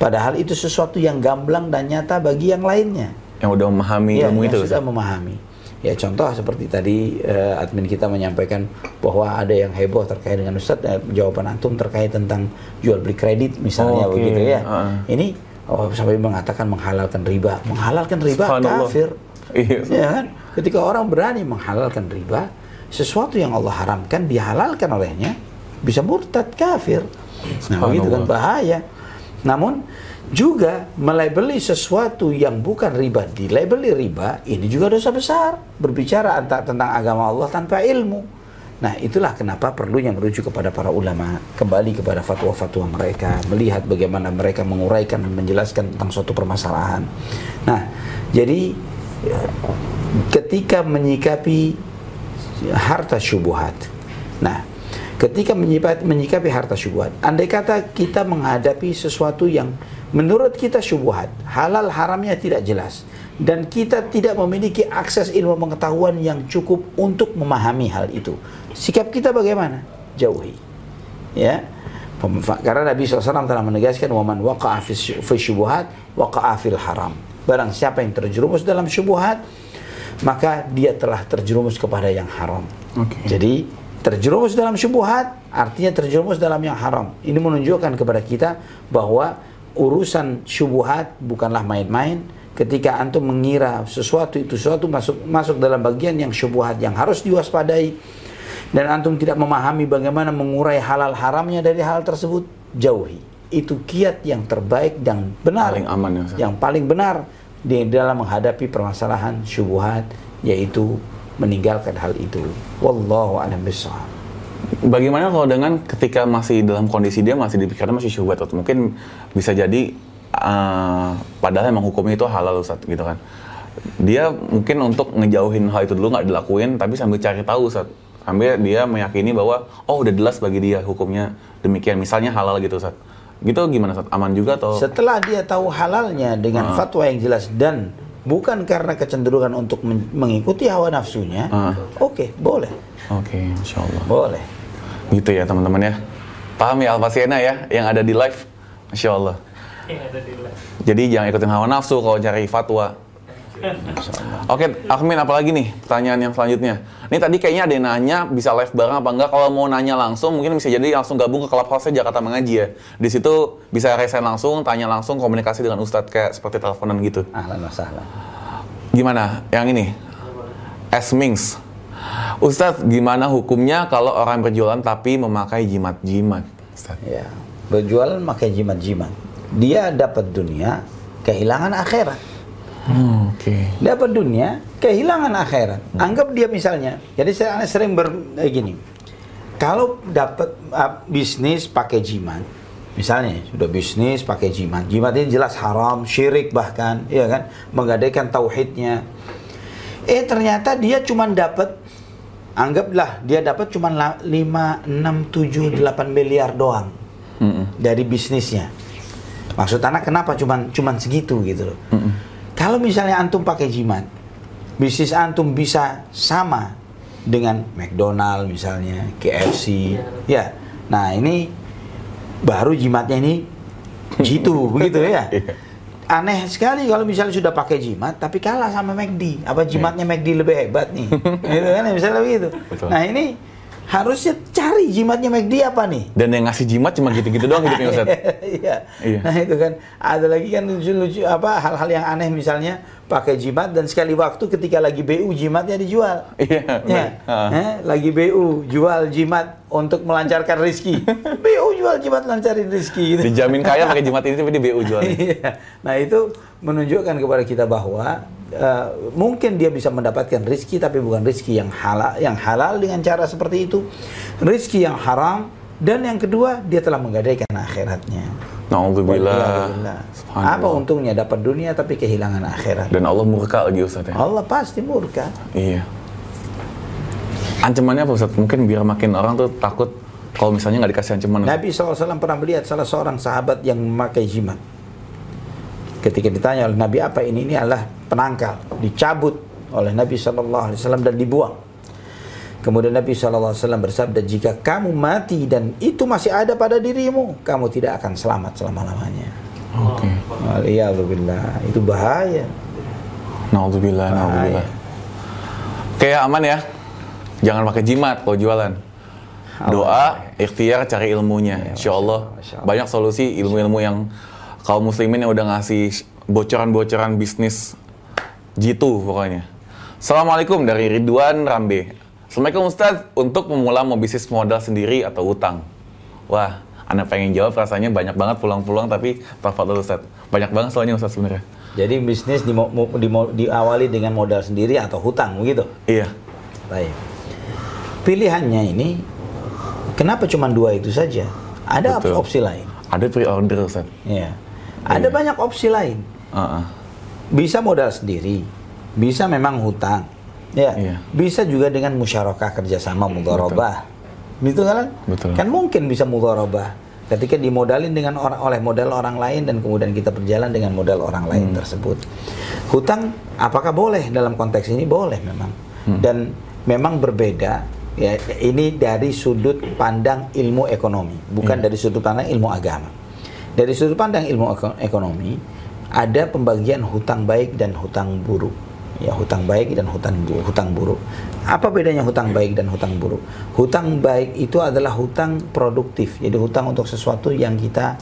padahal itu sesuatu yang gamblang dan nyata bagi yang lainnya Yang udah memahami Ya, ilmu yang itu. sudah Ustaz. memahami. Ya contoh seperti tadi eh, admin kita menyampaikan bahwa ada yang heboh terkait dengan Ustadz eh, jawaban antum terkait tentang jual beli kredit misalnya Oh, oke. begitu ya. Ah. Ini oh, sampai mengatakan menghalalkan riba, menghalalkan riba kafir. Iya. Ya kan? Ketika orang berani menghalalkan riba, sesuatu yang Allah haramkan dihalalkan olehnya bisa murtad kafir. Nah, begitu kan bahaya. Namun juga melabeli sesuatu yang bukan riba. Dilabeli riba ini juga dosa besar. Berbicara anta- tentang agama Allah tanpa ilmu. Nah itulah kenapa perlunya merujuk kepada para ulama kembali kepada fatwa-fatwa mereka melihat bagaimana mereka menguraikan dan menjelaskan tentang suatu permasalahan. Nah jadi ketika menyikapi harta syubuhat nah ketika menyikapi, menyikapi harta syubhat, andai kata kita menghadapi sesuatu yang menurut kita syubhat, halal haramnya tidak jelas, dan kita tidak memiliki akses ilmu pengetahuan yang cukup untuk memahami hal itu, sikap kita bagaimana? Jauhi, ya. Karena Nabi SAW telah menegaskan waman waqa'a fi sy- fi syubuhat waqa'a fil haram. Barang siapa yang terjerumus dalam syubuhat maka dia telah terjerumus kepada yang haram. Oke. Jadi terjerumus dalam syubhat artinya terjerumus dalam yang haram. Ini menunjukkan kepada kita bahwa urusan syubhat bukanlah main-main. Ketika antum mengira sesuatu itu sesuatu masuk masuk dalam bagian yang syubhat yang harus diwaspadai dan antum tidak memahami bagaimana mengurai halal haramnya dari hal tersebut, jauhi. Itu kiat yang terbaik dan benar. Paling aman ya. Yang paling benar di dalam menghadapi permasalahan syubhat yaitu meninggalkan hal itu. Wallahu a'lam bishawab. Bagaimana kalau dengan ketika masih dalam kondisi dia masih dipikirkan masih syubhat atau mungkin bisa jadi eh, padahal emang hukumnya itu halal Ustaz gitu kan. Dia mungkin untuk ngejauhin hal itu dulu nggak dilakuin tapi sambil cari tahu Ustaz. Sambil dia meyakini bahwa oh udah jelas bagi dia hukumnya demikian misalnya halal gitu Ustaz. Gitu gimana Ustaz? Aman juga atau Setelah dia tahu halalnya dengan fatwa yang jelas dan bukan karena kecenderungan untuk men- mengikuti hawa nafsunya, Ah. oke, boleh. Oke, Insya Allah. Boleh. Gitu ya teman-teman ya. Paham ya Alfa Siena ya yang ada di live. Masya Allah. Yang ada di live. Jadi jangan ikutin hawa nafsu kalau cari fatwa. Oke, Akmin apalagi nih pertanyaan yang selanjutnya. Ini tadi kayaknya ada yang nanya bisa live bareng apa enggak. Kalau mau nanya langsung mungkin bisa jadi langsung gabung ke Clubhouse Jakarta Mengaji ya. Di situ bisa resign langsung, tanya langsung, komunikasi dengan Ustadz kayak seperti teleponan gitu. Ahlan wa sahlan. Gimana? Yang ini? Esmings. Ustadz, gimana hukumnya kalau orang berjualan tapi memakai jimat-jimat? Ustadz. Ya, berjualan pakai jimat-jimat. Dia dapat dunia, kehilangan akhirat. Hmm, Oke. Dapat dunia, kehilangan akhirat. Anggap dia misalnya, jadi saya sering ber eh, gini. Kalau dapat uh, bisnis pakai jimat, misalnya sudah bisnis pakai jimat, jimat ini jelas haram, syirik bahkan, ya kan, menggadaikan tauhidnya. Eh ternyata dia cuma dapat anggaplah dia dapat cuma 5 6 7 8 miliar doang Mm-mm. dari bisnisnya. Maksud anak kenapa cuman cuman segitu gitu loh. Kalau misalnya antum pakai jimat, bisnis antum bisa sama dengan McDonald misalnya, KFC, ya. Nah, ini baru jimatnya ini jitu begitu ya. Iya. Aneh sekali kalau misalnya sudah pakai jimat tapi kalah sama McD. Apa jimatnya McD lebih hebat nih? gitu kan misalnya begitu. Betul. Nah, ini harusnya cari jimatnya McD apa nih? Dan yang ngasih jimat cuma gitu-gitu doang hidupnya Ustadz. Iya. Iya. Nah itu kan ada lagi kan lucu-lucu apa hal-hal yang aneh misalnya pakai jimat dan sekali waktu ketika lagi BU jimatnya dijual. Iya, Ya. Eh, lagi BU jual jimat untuk melancarkan rezeki. BU jual jimat lancarin rezeki gitu. Dijamin kaya pakai jimat ini tapi di BU jualnya. Iya. Nah itu menunjukkan kepada kita bahwa eh, mungkin dia bisa mendapatkan rizki tapi bukan rizki yang halal, yang halal dengan cara seperti itu, rizki yang haram dan yang kedua dia telah menggadaikan akhiratnya. Na'udzubillah. Apa untungnya dapat dunia tapi kehilangan akhirat? Dan Allah murka lagi Ustadz ya. Allah pasti murka. Iya. Ancamannya apa Ustadz? Mungkin biar makin orang tuh takut kalau misalnya nggak dikasih ancaman. Nabi SAW pernah melihat salah seorang sahabat yang memakai jimat. Ketika ditanya oleh Nabi apa ini, ini adalah penangkal, dicabut oleh Nabi SAW dan dibuang. Kemudian Nabi SAW bersabda, jika kamu mati dan itu masih ada pada dirimu, kamu tidak akan selamat selama-lamanya. Oke. Waliyahulillah, itu bahaya. Na'udzubillah, na'udzubillah. Oke, aman ya. Jangan pakai jimat kalau jualan. Doa, ikhtiar, cari ilmunya. Insya Allah, Masya Allah. banyak solusi ilmu-ilmu yang kaum muslimin yang udah ngasih bocoran-bocoran bisnis jitu pokoknya. Assalamualaikum dari Ridwan Rambe. Assalamualaikum Ustaz, untuk pemula mau bisnis modal sendiri atau utang? Wah, Anda pengen jawab rasanya banyak banget pulang-pulang tapi tafadhol Ustaz. Banyak banget soalnya Ustaz sebenarnya. Jadi bisnis mo- dimo- diawali dengan modal sendiri atau hutang, begitu? Iya. Baik. Pilihannya ini kenapa cuma dua itu saja? Ada Betul. opsi lain. Ada pre-order Ustaz. Ya. Ada banyak opsi lain. Heeh. Bisa modal sendiri, bisa memang hutang. Ya. Iya. Bisa juga dengan musyarakah kerjasama mudharabah. Gitu kan? Betul. Kan mungkin bisa mudharabah. Ketika dimodalin dengan orang oleh modal orang lain dan kemudian kita berjalan dengan modal orang lain Hmm. tersebut. Hutang apakah boleh dalam konteks ini? Boleh memang. Hmm. Dan memang berbeda ya ini dari sudut pandang ilmu ekonomi, bukan Iya. dari sudut pandang ilmu agama. Dari sudut pandang ilmu eko- ekonomi ada pembagian hutang baik dan hutang buruk. Ya, hutang baik dan hutang bu- hutang buruk. Apa bedanya hutang baik dan hutang buruk? Hutang baik itu adalah hutang produktif. Jadi hutang untuk sesuatu yang kita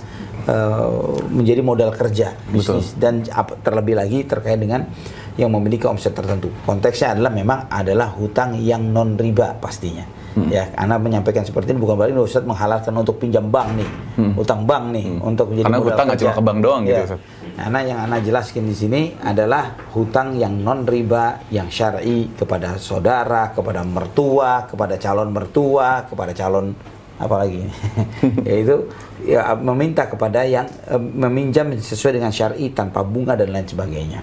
eh, menjadi modal kerja bisnis dan ap- terlebih lagi terkait dengan yang memiliki omset tertentu. Konteksnya adalah memang adalah hutang yang non riba pastinya. Ya, Anda menyampaikan seperti ini bukan berarti Ustaz menghalalkan untuk pinjam bank nih, hutang bank nih untuk menjadi Karena hutang nggak cuma ke bank doang gitu, Ya. Ustaz. Karena yang Anda jelaskan di sini adalah hutang yang non riba, yang syar'i kepada saudara, kepada mertua, kepada calon mertua, kepada calon apalagi yaitu ya, meminta kepada yang eh, meminjam sesuai dengan syar'i tanpa bunga dan lain sebagainya.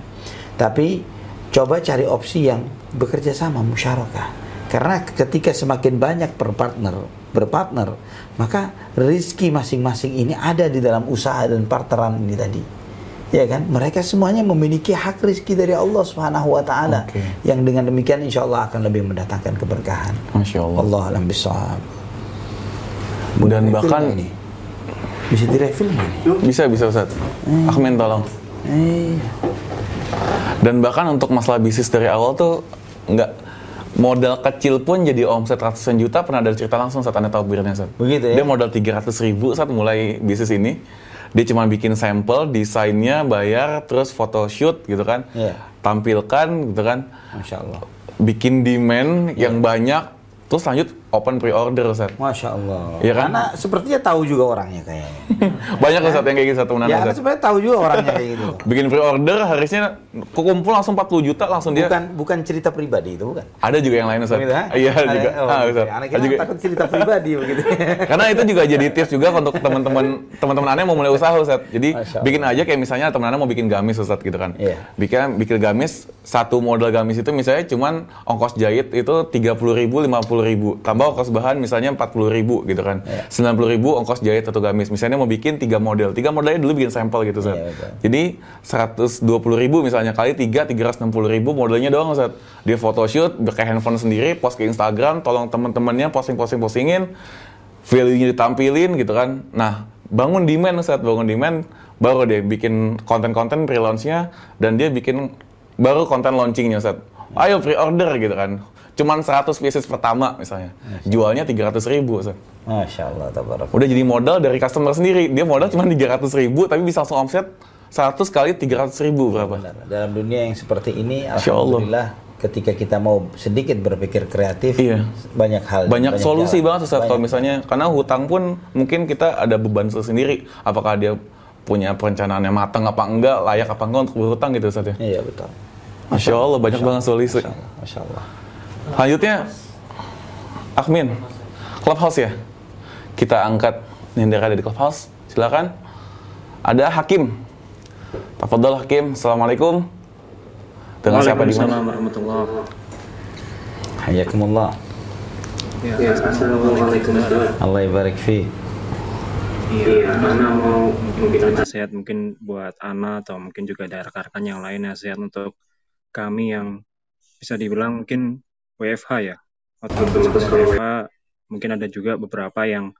Tapi coba cari opsi yang bekerja sama musyarakah. Karena ketika semakin banyak berpartner, berpartner, maka rizki masing-masing ini ada di dalam usaha dan partneran ini tadi. Ya kan? Mereka semuanya memiliki hak rizki dari Allah Subhanahu wa taala Oke. yang dengan demikian insya Allah akan lebih mendatangkan keberkahan. Masya Allah. Allah alam bisawab. Dan bahkan- ini bisa direfill ini? Bisa, bisa Ustaz. Ahmin tolong. Eh, Dan bahkan untuk masalah bisnis dari awal tuh nggak modal kecil pun jadi omset ratusan juta pernah ada cerita langsung saat anda tahu birnya Ustaz. Begitu ya? Dia modal 300 ribu saat mulai bisnis ini. Dia cuma bikin sampel, desainnya, bayar, terus photoshoot gitu kan. Iya. Tampilkan gitu kan. Masya Allah. bikin demand yang banyak, terus lanjut open pre-order Ustaz. Masya Allah. Iya kan? Karena sepertinya tahu juga orangnya kayaknya. banyak Ustaz yang kayak gitu satu ya, kan Ustaz. sebenarnya tahu juga orangnya kayak gitu. Bikin pre-order harusnya kumpul langsung 40 juta langsung dia. Bukan bukan cerita pribadi itu bukan. Ada juga yang lain Ustaz. Begitu, ha? Iya Ada- juga. Oh, Ah, gitu. Ustaz. Anak kita juga. takut cerita pribadi begitu. Karena itu juga jadi tips juga untuk teman-teman teman-teman aneh mau mulai usaha Ustaz. Jadi bikin aja kayak misalnya teman aneh mau bikin gamis Ustaz gitu kan. Iya. Bikin bikin gamis satu model gamis itu misalnya cuman ongkos jahit itu 30.000 ribu, 50 ribu. Tambah ongkos bahan misalnya 40 ribu gitu kan. Iya. 90 ribu ongkos jahit satu gamis. Misalnya mau bikin tiga model. Tiga modelnya dulu bikin sampel gitu Ustaz. Iya, betul. Jadi 120 ribu misalnya kali 3 360 ribu modelnya doang Ustaz. Dia photoshoot, pakai handphone sendiri, post ke Instagram, tolong teman-temannya posting-posting postingin, value-nya ditampilin gitu kan. Nah, bangun demand Ustaz, bangun demand baru deh bikin konten-konten pre-launch-nya dan dia bikin baru konten launching-nya Ustaz. Ayo pre-order gitu kan. Cuman 100 pieces pertama misalnya. Jualnya 300 ribu Ustaz. Masya Allah, tabarak. Udah jadi modal dari customer sendiri. Dia modal cuma 300 ribu tapi bisa langsung omset 100 kali 300 ribu berapa? Benar. Dalam dunia yang seperti ini, Masya Allah. alhamdulillah, ketika kita mau sedikit berpikir kreatif, Iya. banyak hal, banyak solusi jalan. banget Ustaz kalau Banyak. misalnya karena hutang pun mungkin kita ada beban sendiri apakah dia punya perencanaan yang matang apa enggak layak apa enggak untuk berhutang gitu Ustaz ya Iya betul. Masya Allah banyak banget solusi Masya Allah. Masya Allah. Selanjutnya Akmin Clubhouse ya? Kita angkat yang ada di Clubhouse. Silakan. Ada Hakim. Tafadhol Hakim Assalamualaikum. Dengan siapa di mana? Hayakumullah. Ya, Assalamualaikum. Allah ibarik fi. Iya, Ana mau mungkin nasihat mungkin buat Ana atau mungkin juga ada rekan-rekan yang lain nasihat untuk kami yang bisa dibilang mungkin WFH ya. Atau WFH mungkin ada juga beberapa yang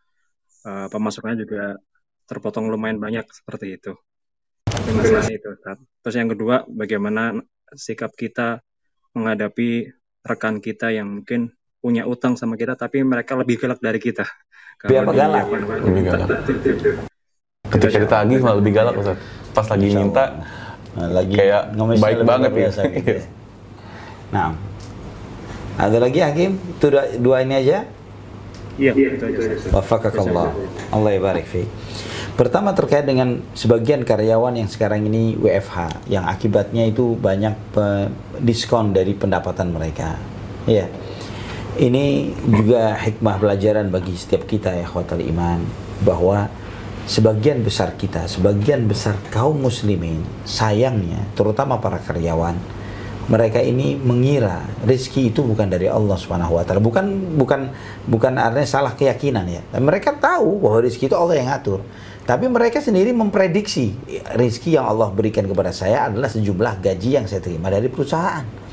eh, pemasukannya juga terpotong lumayan banyak seperti itu. Kasih itu. Ustaz. Terus yang kedua, bagaimana sikap kita menghadapi rekan kita yang mungkin punya utang sama kita tapi mereka lebih galak dari kita. Lebih apa di- galak? Lebih galak. ketika ditagih malah lebih galak Ustaz pas lagi minta. Nah, lagi kayak baik lebih banget ya. biasa gitu. Nah, ada lagi Hakim? Itu dua, dua ini aja. Iya, itu aja. Wafakakallah. Allah ibarik fi. Pertama terkait dengan sebagian karyawan yang sekarang ini WFH yang akibatnya itu banyak diskon dari pendapatan mereka. Ya. Ini juga hikmah pelajaran bagi setiap kita ya khawatir iman bahwa sebagian besar kita, sebagian besar kaum muslimin sayangnya terutama para karyawan mereka ini mengira rezeki itu bukan dari Allah Subhanahu wa taala. Bukan bukan bukan artinya salah keyakinan ya. Dan mereka tahu bahwa rezeki itu Allah yang ngatur. Tapi mereka sendiri memprediksi rezeki yang Allah berikan kepada saya adalah sejumlah gaji yang saya terima dari perusahaan.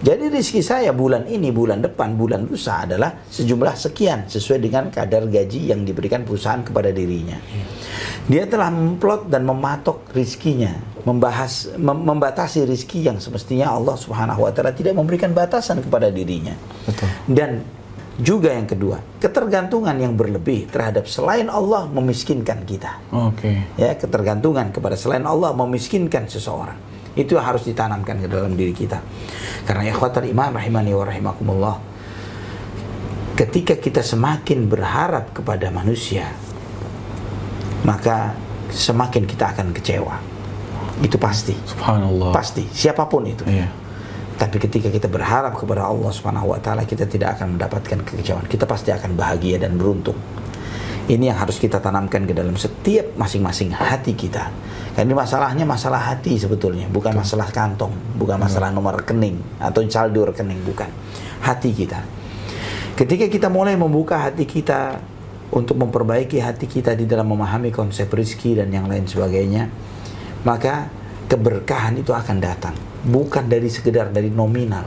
Jadi rezeki saya bulan ini, bulan depan, bulan lusa adalah sejumlah sekian sesuai dengan kadar gaji yang diberikan perusahaan kepada dirinya. Dia telah memplot dan mematok rizkinya, membahas, mem- membatasi rizki yang semestinya Allah Subhanahu wa taala tidak memberikan batasan kepada dirinya. Dan juga yang kedua, ketergantungan yang berlebih terhadap selain Allah memiskinkan kita. Oke. Ya, ketergantungan kepada selain Allah memiskinkan seseorang. Itu yang harus ditanamkan ke dalam diri kita. Karena ikhwatal iman rahimani wa rahimakumullah. Ketika kita semakin berharap kepada manusia, maka semakin kita akan kecewa. Itu pasti. Subhanallah. Pasti, siapa pun itu. Iya. Tapi ketika kita berharap kepada Allah Subhanahu wa taala, kita tidak akan mendapatkan kekecewaan. Kita pasti akan bahagia dan beruntung. Ini yang harus kita tanamkan ke dalam setiap masing-masing hati kita. Karena ini masalahnya masalah hati sebetulnya, bukan masalah kantong, bukan masalah nomor rekening atau saldo rekening, bukan. Hati kita. Ketika kita mulai membuka hati kita untuk memperbaiki hati kita di dalam memahami konsep rizki dan yang lain sebagainya, maka keberkahan itu akan datang. Bukan dari sekedar dari nominal,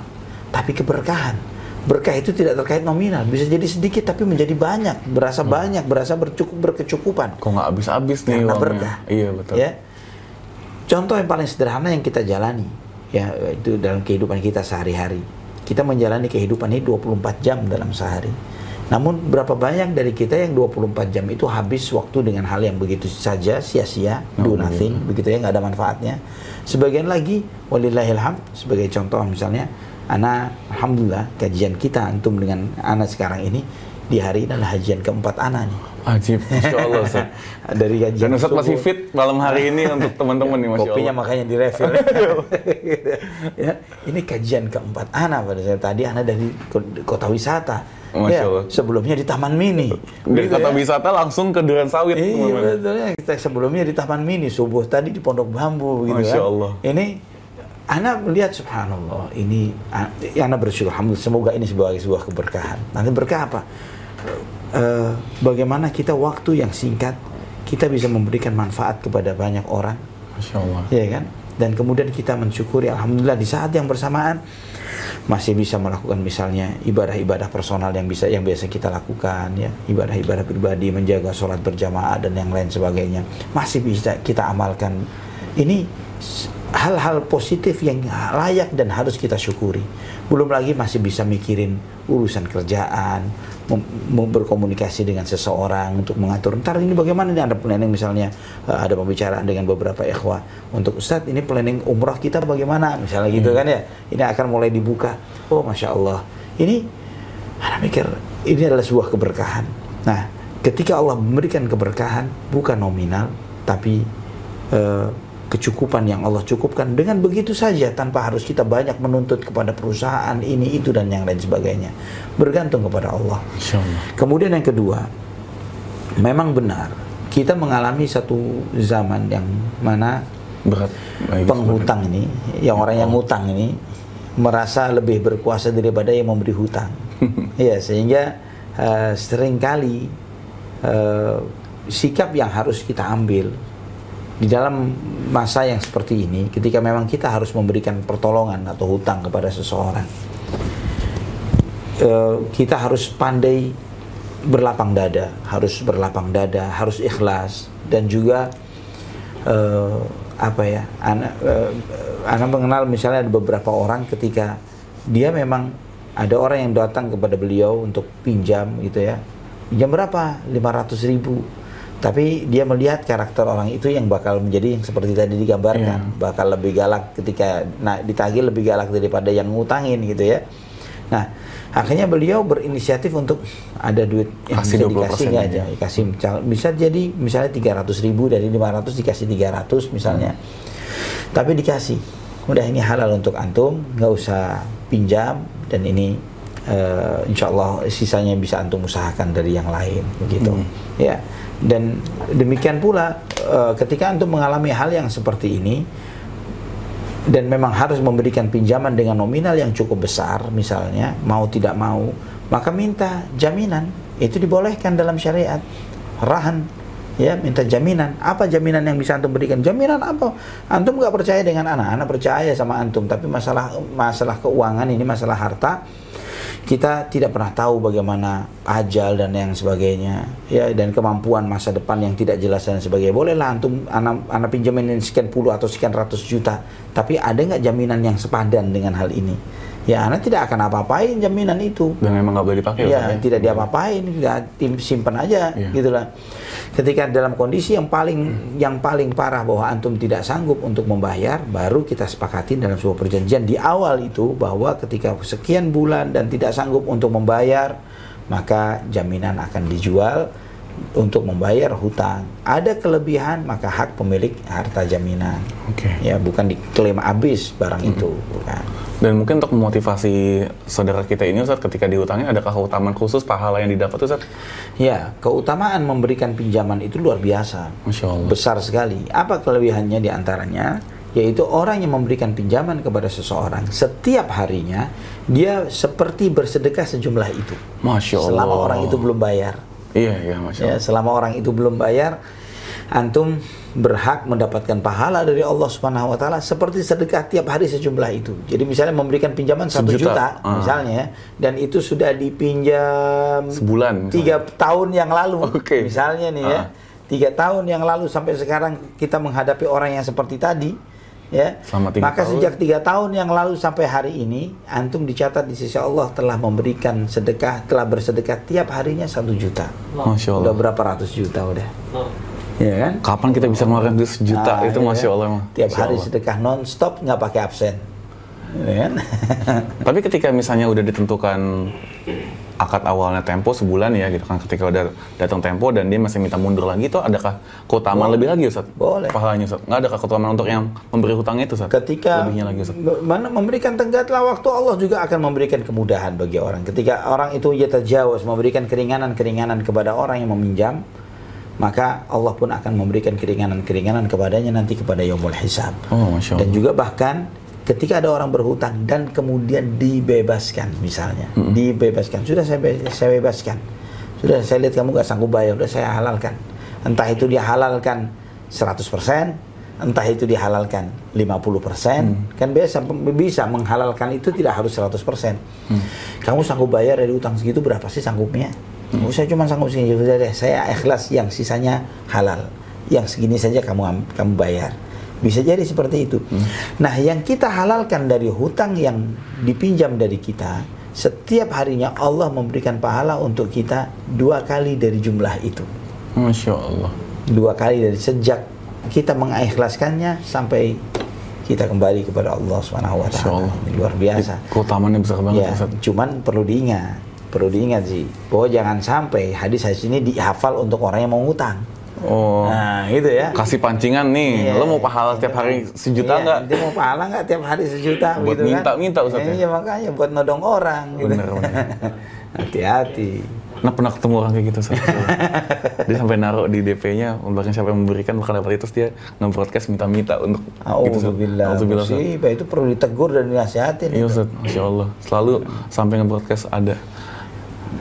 tapi keberkahan. Berkah itu tidak terkait nominal, bisa jadi sedikit tapi menjadi banyak, berasa banyak, berasa bercukup berkecukupan. Kok nggak habis-habis nih Karena uangnya? berkah. Iya betul. Ya. Contoh yang paling sederhana yang kita jalani ya itu dalam kehidupan kita sehari-hari. Kita menjalani kehidupan ini 24 jam dalam sehari. Namun berapa banyak dari kita yang 24 jam itu habis waktu dengan hal yang begitu saja sia-sia, do nothing, begitu ya nggak ada manfaatnya. Sebagian lagi walillahilham sebagai contoh misalnya Ana alhamdulillah kajian kita antum dengan ana sekarang ini di hari ini adalah hajian keempat ana nih. Ajib, Masya Allah Ustaz. Dari kajian Dan Ustaz masih fit malam hari ini untuk teman-teman nih Masya Kopinya Allah. makanya di refill. ya, ini kajian keempat ana pada saat tadi ana dari ko- kota wisata. Masya Ya, Allah. sebelumnya di Taman Mini. Dari Gitu kota ya. wisata langsung ke Duren Sawit. Iya betul ya. Kita sebelumnya di Taman Mini, subuh tadi di Pondok Bambu gitu Masya kan. Allah. Ini anak melihat subhanallah, ini ya anak bersyukur alhamdulillah semoga ini sebagai sebuah keberkahan. Nanti berkah apa? Eh, bagaimana kita waktu yang singkat kita bisa memberikan manfaat kepada banyak orang, Masya Allah. ya kan? Dan kemudian kita mensyukuri alhamdulillah di saat yang bersamaan masih bisa melakukan misalnya ibadah-ibadah personal yang bisa yang biasa kita lakukan ya. Ibadah-ibadah pribadi menjaga sholat berjamaah dan yang lain sebagainya. Masih bisa kita amalkan. Ini hal-hal positif yang layak dan harus kita syukuri. Belum lagi masih bisa mikirin urusan kerjaan berkomunikasi dengan seseorang untuk mengatur ntar ini bagaimana nih ada planning misalnya eh, ada pembicaraan dengan beberapa ikhwah untuk Ustadz ini planning umrah kita bagaimana? Misalnya gitu kan ya. Ini akan mulai dibuka. Oh masya Allah. Ini Anda mikir ini adalah sebuah keberkahan. Nah ketika Allah memberikan keberkahan bukan nominal tapi eh, kecukupan yang Allah cukupkan dengan begitu saja tanpa harus kita banyak menuntut kepada perusahaan ini itu dan yang lain sebagainya bergantung kepada Allah. Kemudian yang kedua, memang benar kita mengalami satu zaman yang mana Berat. Baik, penghutang ini, yang orang yang ngutang ini merasa lebih berkuasa daripada yang memberi hutang. ya sehingga eh, sering kali eh, sikap yang harus kita ambil di dalam masa yang seperti ini, ketika memang kita harus memberikan pertolongan atau hutang kepada seseorang, eh, kita harus pandai berlapang dada, harus berlapang dada, harus ikhlas dan juga eh, apa ya, anak eh, anak mengenal misalnya ada beberapa orang ketika dia memang ada orang yang datang kepada beliau untuk pinjam gitu ya, pinjam berapa? 500 ribu. Tapi dia melihat karakter orang itu yang bakal menjadi yang seperti tadi digambarkan, bakal lebih galak ketika nah ditagih lebih galak daripada yang ngutangin gitu ya. Nah, akhirnya beliau berinisiatif untuk ada duit yang Kasih bisa 20% dikasih nggak aja, ya. dikasih misal- bisa jadi misalnya 300 ribu dari 500 dikasih 300 misalnya. Tapi dikasih, udah ini halal untuk antum, nggak usah pinjam dan ini eh, insya Allah sisanya bisa antum usahakan dari yang lain begitu. Ya, dan demikian pula eh, ketika antum mengalami hal yang seperti ini dan memang harus memberikan pinjaman dengan nominal yang cukup besar misalnya mau tidak mau maka minta jaminan. Itu dibolehkan dalam syariat. Rahan ya minta jaminan. Apa jaminan yang bisa antum berikan? Jaminan apa? Antum nggak percaya dengan anak anak percaya sama antum. Tapi masalah masalah keuangan ini masalah harta kita tidak pernah tahu bagaimana ajal dan yang sebagainya ya dan kemampuan masa depan yang tidak jelas dan sebagainya. Bolehlah antum anak anak pinjamin sekian puluh atau sekian ratus juta tapi ada nggak jaminan yang sepadan dengan hal ini ya anak tidak akan apa-apain jaminan itu Dan memang nggak boleh dipakai. ya ya? tidak diapa-apain tidak tim- simpan aja Iya. gitulah ketika dalam kondisi yang paling yang paling parah bahwa antum tidak sanggup untuk membayar baru kita sepakatin dalam sebuah perjanjian di awal itu bahwa ketika sekian bulan dan tidak sanggup untuk membayar maka jaminan akan dijual untuk membayar hutang ada kelebihan maka hak pemilik harta jaminan Oke. ya bukan diklaim habis barang itu bukan Dan mungkin untuk memotivasi saudara kita ini Ustaz ketika dihutangin adakah keutamaan khusus pahala yang didapat Ustaz? Ya, keutamaan memberikan pinjaman itu luar biasa. Masya Allah. Besar sekali. Apa kelebihannya di antaranya? Yaitu orang yang memberikan pinjaman kepada seseorang setiap harinya dia seperti bersedekah sejumlah itu. Masya Allah. Selama orang itu belum bayar. Iya, iya, Masya Ya, selama orang itu belum bayar, antum berhak mendapatkan pahala dari Allah Subhanahu wa taala seperti sedekah tiap hari sejumlah itu. Jadi misalnya memberikan pinjaman satu Sejuta. juta, Ah. misalnya dan itu sudah dipinjam Sebulan tiga tahun yang lalu Oke. misalnya nih ya Ah. tiga tahun yang lalu sampai sekarang kita menghadapi orang yang seperti tadi ya Selama tiga maka tahun. sejak tiga tahun yang lalu sampai hari ini antum dicatat di sisi Allah telah memberikan sedekah telah bersedekah tiap harinya satu juta Masya Allah. udah berapa ratus juta udah ya kan Kapan kita bisa ngeluarin duit sejuta Nah, itu iya Masya? Allah emang. tiap Masya hari Allah. sedekah non stop nggak pakai absen Ya kan? Tapi ketika misalnya udah ditentukan akad awalnya tempo sebulan ya gitu kan ketika udah datang tempo dan dia masih minta mundur lagi itu adakah keutamaan lebih lagi Ustaz? Boleh. Pahalanya Ustaz. Nggak ada keutamaan untuk yang memberi hutang itu Ustaz? Ketika lebihnya lagi Ustaz. mana memberikan tenggatlah waktu Allah juga akan memberikan kemudahan bagi orang. Ketika orang itu yatajawaz memberikan keringanan-keringanan kepada orang yang meminjam, maka Allah pun akan memberikan keringanan-keringanan kepadanya nanti kepada yaumul hisab. Oh, Masya Allah. Dan juga bahkan ketika ada orang berhutang dan kemudian dibebaskan misalnya, dibebaskan, sudah saya, be- saya bebaskan, sudah saya lihat kamu gak sanggup bayar, sudah saya halalkan. Entah itu dia halalkan 100%, entah itu dihalalkan 50%, kan biasa bisa menghalalkan itu tidak harus 100%. Kamu sanggup bayar dari utang segitu berapa sih sanggupnya? Oh, saya cuma sanggup segini, sudah deh, saya ikhlas yang sisanya halal. Yang segini saja kamu am- kamu bayar. Bisa jadi seperti itu. Nah, yang kita halalkan dari hutang yang dipinjam dari kita, setiap harinya Allah memberikan pahala untuk kita dua kali dari jumlah itu. Masya Allah. Dua kali dari sejak kita mengikhlaskannya sampai kita kembali kepada Allah Subhanahu wa Masya taala. Luar biasa. Keutamaannya besar banget Ya, Ustaz. cuman perlu diingat, perlu diingat sih, bahwa jangan sampai hadis-hadis ini dihafal untuk orang yang mau ngutang. Oh. Nah, gitu ya. Kasih pancingan nih, Iya. lo mau pahala setiap hari sejuta Iya, nggak? Dia mau pahala nggak tiap hari sejuta Buat gitu kan? minta-minta, Ustaz, ya? Iya makanya buat nodong orang. gitu. Bener, bener. Hati-hati. Nah pernah ketemu orang kayak gitu Ustaz. dia sampai naruh di DP-nya belakang siapa yang memberikan bakal dapat itu terus dia nge-broadcast minta-minta untuk gitu. Alhamdulillah, Ustaz. Musibah itu perlu ditegur dan dinasihatin. Iya. Ustaz, Masya Allah. Selalu sampai nge-broadcast ada.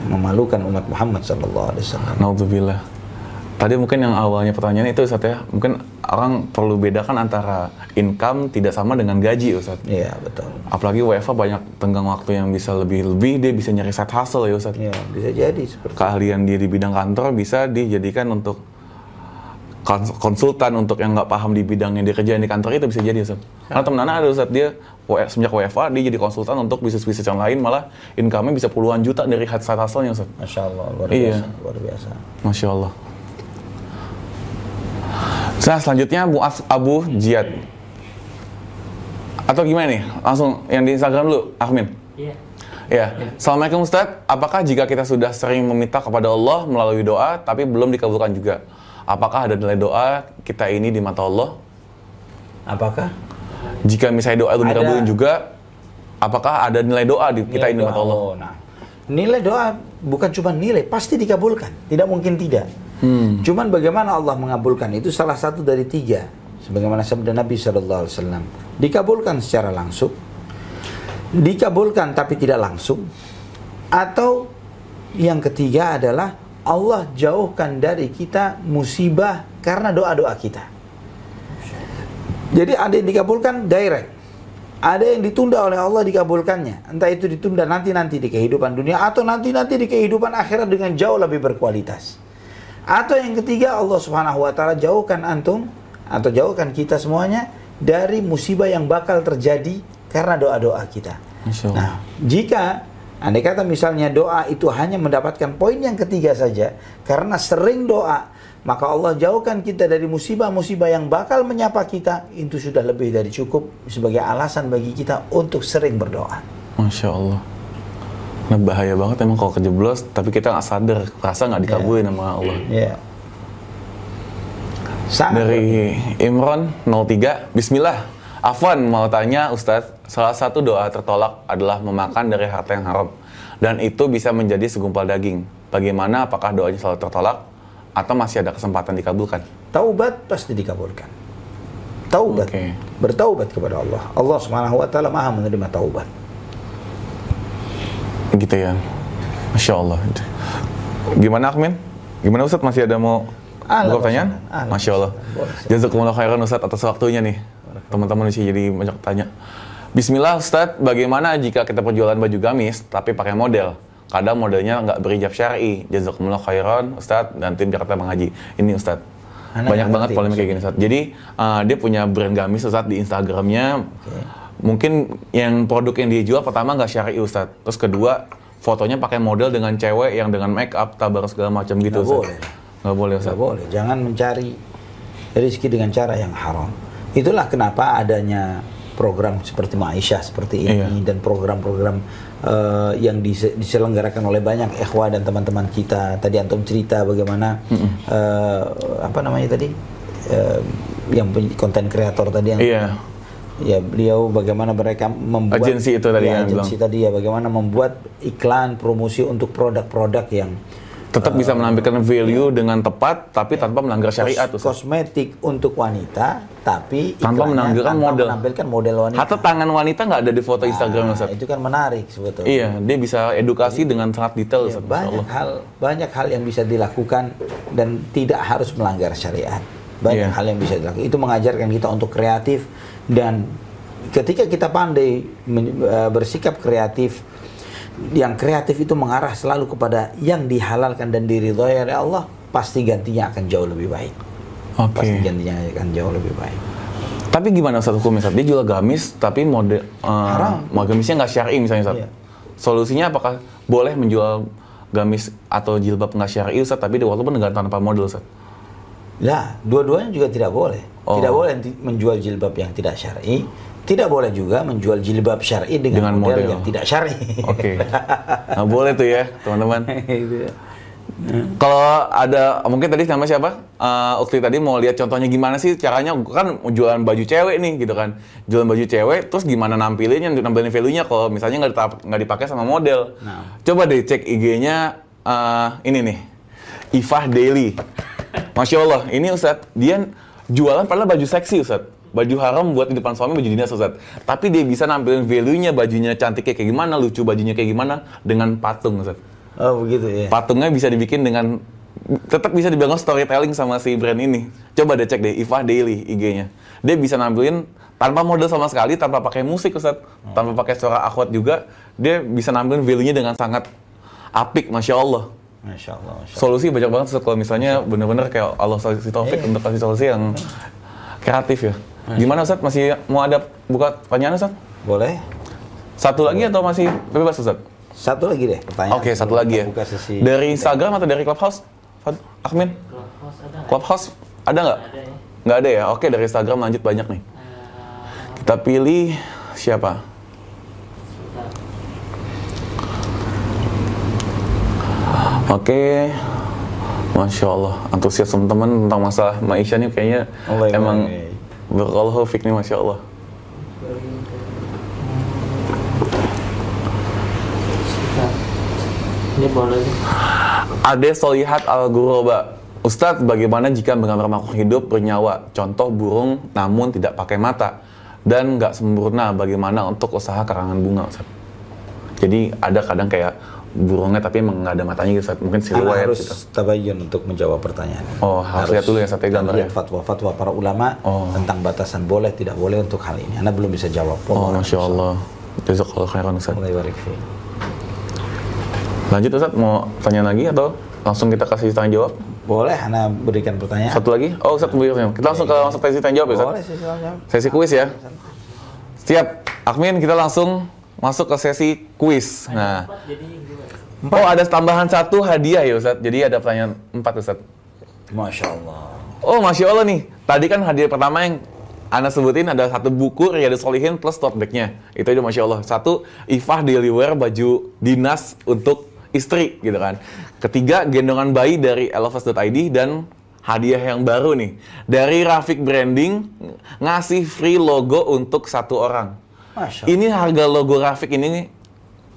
Memalukan umat Muhammad sallallahu alaihi wasallam. Naudzubillah. Tadi mungkin yang awalnya pertanyaan itu Ustaz ya, mungkin orang perlu bedakan antara income tidak sama dengan gaji Ustaz. Iya, betul. Apalagi WFA banyak tenggang waktu yang bisa lebih-lebih, dia bisa nyari side hustle ya Ustaz. Iya, bisa jadi seperti Keahlian dia di bidang kantor bisa dijadikan untuk kons- konsultan untuk yang nggak paham di bidang yang dia kerjain di kantor itu bisa jadi Ustaz. Karena temen Ana ada Ustaz, dia semenjak WFA dia jadi konsultan untuk bisnis-bisnis yang lain malah income-nya bisa puluhan juta dari side hustle-nya Ustaz. Masya Allah, luar Iya. biasa, luar biasa. Masya Allah. Nah, selanjutnya Muaz Abu Jiyad. Atau gimana nih? Langsung yang di Instagram dulu, Ahmin. Iya. Ya, Assalamualaikum Ustadz. Apakah jika kita sudah sering meminta kepada Allah melalui doa, tapi belum dikabulkan juga? Apakah ada nilai doa kita ini di mata Allah? Apakah? Jika misalnya doa itu Ada. dikabulkan juga, apakah ada nilai doa di kita Nilai ini di mata doa. Allah? Oh, nah. Nilai doa bukan cuma nilai, pasti dikabulkan. Tidak mungkin tidak. Hmm. Cuman bagaimana Allah mengabulkan itu salah satu dari tiga. Sebagaimana sabda Nabi Shallallahu Alaihi Wasallam. Dikabulkan secara langsung, dikabulkan tapi tidak langsung, atau yang ketiga adalah Allah jauhkan dari kita musibah karena doa-doa kita. Jadi ada yang dikabulkan direct. Ada yang ditunda oleh Allah dikabulkannya. Entah itu ditunda nanti-nanti di kehidupan dunia atau nanti-nanti di kehidupan akhirat dengan jauh lebih berkualitas. Atau yang ketiga Allah Subhanahu wa taala jauhkan antum atau jauhkan kita semuanya dari musibah yang bakal terjadi karena doa-doa kita. Nah, jika andai kata misalnya doa itu hanya mendapatkan poin yang ketiga saja karena sering doa, maka Allah jauhkan kita dari musibah-musibah yang bakal menyapa kita, itu sudah lebih dari cukup sebagai alasan bagi kita untuk sering berdoa. Masya Allah. Nah, bahaya banget emang kalau kejeblos, tapi kita nggak sadar, rasa nggak dikabulin sama Allah. Sangat Dari Imron 03, Bismillah. Afwan mau tanya Ustadz, salah satu doa tertolak adalah memakan dari harta yang haram. Dan itu bisa menjadi segumpal daging. Bagaimana apakah doanya selalu tertolak? Atau masih ada kesempatan dikabulkan? Taubat pasti dikabulkan. Taubat. Oke. Bertaubat kepada Allah. Allah Subhanahu wa taala Maha menerima taubat. Gitu ya. Masya Allah. Gimana Akmin? Gimana Ustadz? Masih ada mau buka pertanyaan? Ahlan Masya Allah. Jazakumullah khairan Ustadz atas waktunya nih. Teman-teman sih jadi banyak tanya. Bismillah Ustadz, bagaimana jika kita perjualan baju gamis tapi pakai model? Kadang modelnya nggak berijab syar'i. Jazakumullah khairan Ustadz dan tim Jakarta Bang Haji. Ini Ustadz. Anak banyak banget polemik kayak gini Ustadz. Jadi uh, dia punya brand gamis Ustadz di Instagramnya. Mungkin yang produk yang dia jual pertama nggak syar'i Ustadz. Terus kedua fotonya pakai model dengan cewek yang dengan make up, tabar segala macam gitu Nggak boleh. Nggak boleh Ustadz. boleh. Jangan mencari rezeki dengan cara yang haram. Itulah kenapa adanya program seperti Maisha seperti ini Iya. dan program-program eh, yang dise- diselenggarakan oleh banyak ikhwah dan teman-teman kita. Tadi antum cerita bagaimana eh, apa namanya tadi Eh, yang konten kreator tadi yang Iya. Ya beliau bagaimana mereka membuat Agensi itu tadi ya, yang agensi tadi ya bagaimana membuat iklan promosi untuk produk-produk yang Tetap bisa menampilkan value dengan tepat, tapi tanpa melanggar syariat. kos- kosmetik untuk wanita tapi Tanpa menampilkan tanpa model. menampilkan model wanita. Hatta tangan wanita nggak ada di foto Instagram Nah, Ustaz. itu kan menarik sebetulnya. Iya, dia bisa edukasi dengan sangat detail Ya, Ustaz. Banyak Allah. hal banyak hal yang bisa dilakukan dan tidak harus melanggar syariat. Banyak Iya. hal yang bisa dilakukan. Itu mengajarkan kita untuk kreatif dan ketika kita pandai eh, bersikap kreatif yang kreatif itu mengarah selalu kepada yang dihalalkan dan diridhoi oleh Allah, pasti gantinya akan jauh lebih baik. Oke. Pasti gantinya akan jauh lebih baik. Tapi gimana Ustaz hukumnya Ustaz? Dia jual gamis tapi mode uh, Haram. gamisnya nggak syar'i misalnya Ustaz. Iya. Solusinya apakah boleh menjual gamis atau jilbab nggak syar'i Ustaz tapi walaupun dengan tanpa model Ustaz? Nah, dua-duanya juga tidak boleh. Oh. Tidak boleh menjual jilbab yang tidak syar'i. Tidak boleh juga menjual jilbab syar'i dengan, Dengan model, model. yang tidak syar'i. Oke. Nah, boleh tuh ya, teman-teman. Ya. Kalau ada mungkin tadi nama siapa? Eh Ukti tadi mau lihat contohnya gimana sih caranya kan jualan baju cewek nih gitu kan. Jualan baju cewek terus gimana nampilinnya, nampilin value-nya kalau misalnya nggak nggak dipakai sama model. Nah. Coba deh cek IG-nya eh, ini nih. Ifah Daily. Masya Allah, ini Ustadz, dia jualan padahal baju seksi Ustadz. Baju haram buat di depan suami, baju dinas Ustadz. Tapi dia bisa nampilin value-nya, bajunya cantiknya kayak gimana, lucu bajunya kayak gimana, dengan patung Ustadz Oh begitu ya. patungnya bisa dibikin dengan tetap bisa dibangun storytelling sama si brand ini. Coba deh cek deh Ifah Daily IG-nya. Dia bisa nampilin tanpa model sama sekali, tanpa pakai musik Ustaz, tanpa pakai suara akhwat juga, dia bisa nampilin value-nya dengan sangat apik, masya Allah. Masya Allah. Masya Allah. Solusi banyak banget Ustaz kalau misalnya bener-bener kayak Allah kasih taufik Iya. untuk kasih solusi yang kreatif ya. Gimana Ustaz? Masih mau ada buka pertanyaan Ustaz? Boleh? Satu lagi atau masih bebas Ustaz? Satu lagi deh pertanyaan. Oke, satu sebelum lagi ya. Buka sesi. Dari Instagram atau dari Clubhouse? Fad- Akmin? Clubhouse ada nggak? Clubhouse ada nggak? Ada ya. Nggak ada ya? Oke, dari Instagram lanjut banyak nih. Kita pilih siapa? Oke. Masya Allah, antusias teman-teman tentang masalah Maisha nih kayaknya Allah emang fik nih Masya Allah. Ini boleh. Ade Solihat Al Guroba. Ustadz, bagaimana jika menggambar makhluk hidup bernyawa? Contoh burung namun tidak pakai mata dan nggak sempurna. Bagaimana untuk usaha karangan bunga, Ustadz? Jadi ada kadang kayak burungnya tapi emang nggak ada matanya gitu. Mungkin siluet harus gitu. tabayun untuk menjawab pertanyaan. Oh, harus lihat dulu ya, Ustadz, ya, gambarnya. lihat fatwa-fatwa para ulama Oh. tentang batasan boleh tidak boleh untuk hal ini. Anda belum bisa jawab. Oh, Masya Allah. Jazakallah khairan, fiik. Lanjut, Ustadz. Mau tanya lagi atau langsung kita kasih tanya jawab? Boleh Anda berikan pertanyaan? Satu lagi? Oh, Ustadz, berikutnya. Kita langsung ke langsung sesi tanya jawab ya, Ustadz? Boleh jawab. Sesi kuis ya. Siap. Akmin, kita langsung masuk ke sesi kuis. Nah, jadi dua. oh ada tambahan satu hadiah ya Ustadz. Jadi ada pertanyaan empat Ustadz. Masya Allah. Oh, Masya Allah nih. Tadi kan hadiah pertama yang Anda sebutin ada satu buku Riyadus Solihin plus tote bag-nya. Itu aja Masya Allah. Satu, Ifah Daily Wear baju dinas untuk istri gitu kan. Ketiga, gendongan bayi dari elevas.id dan hadiah yang baru nih. Dari Rafik Branding ngasih free logo untuk satu orang. Masya Allah. Ini harga logo Rafik ini,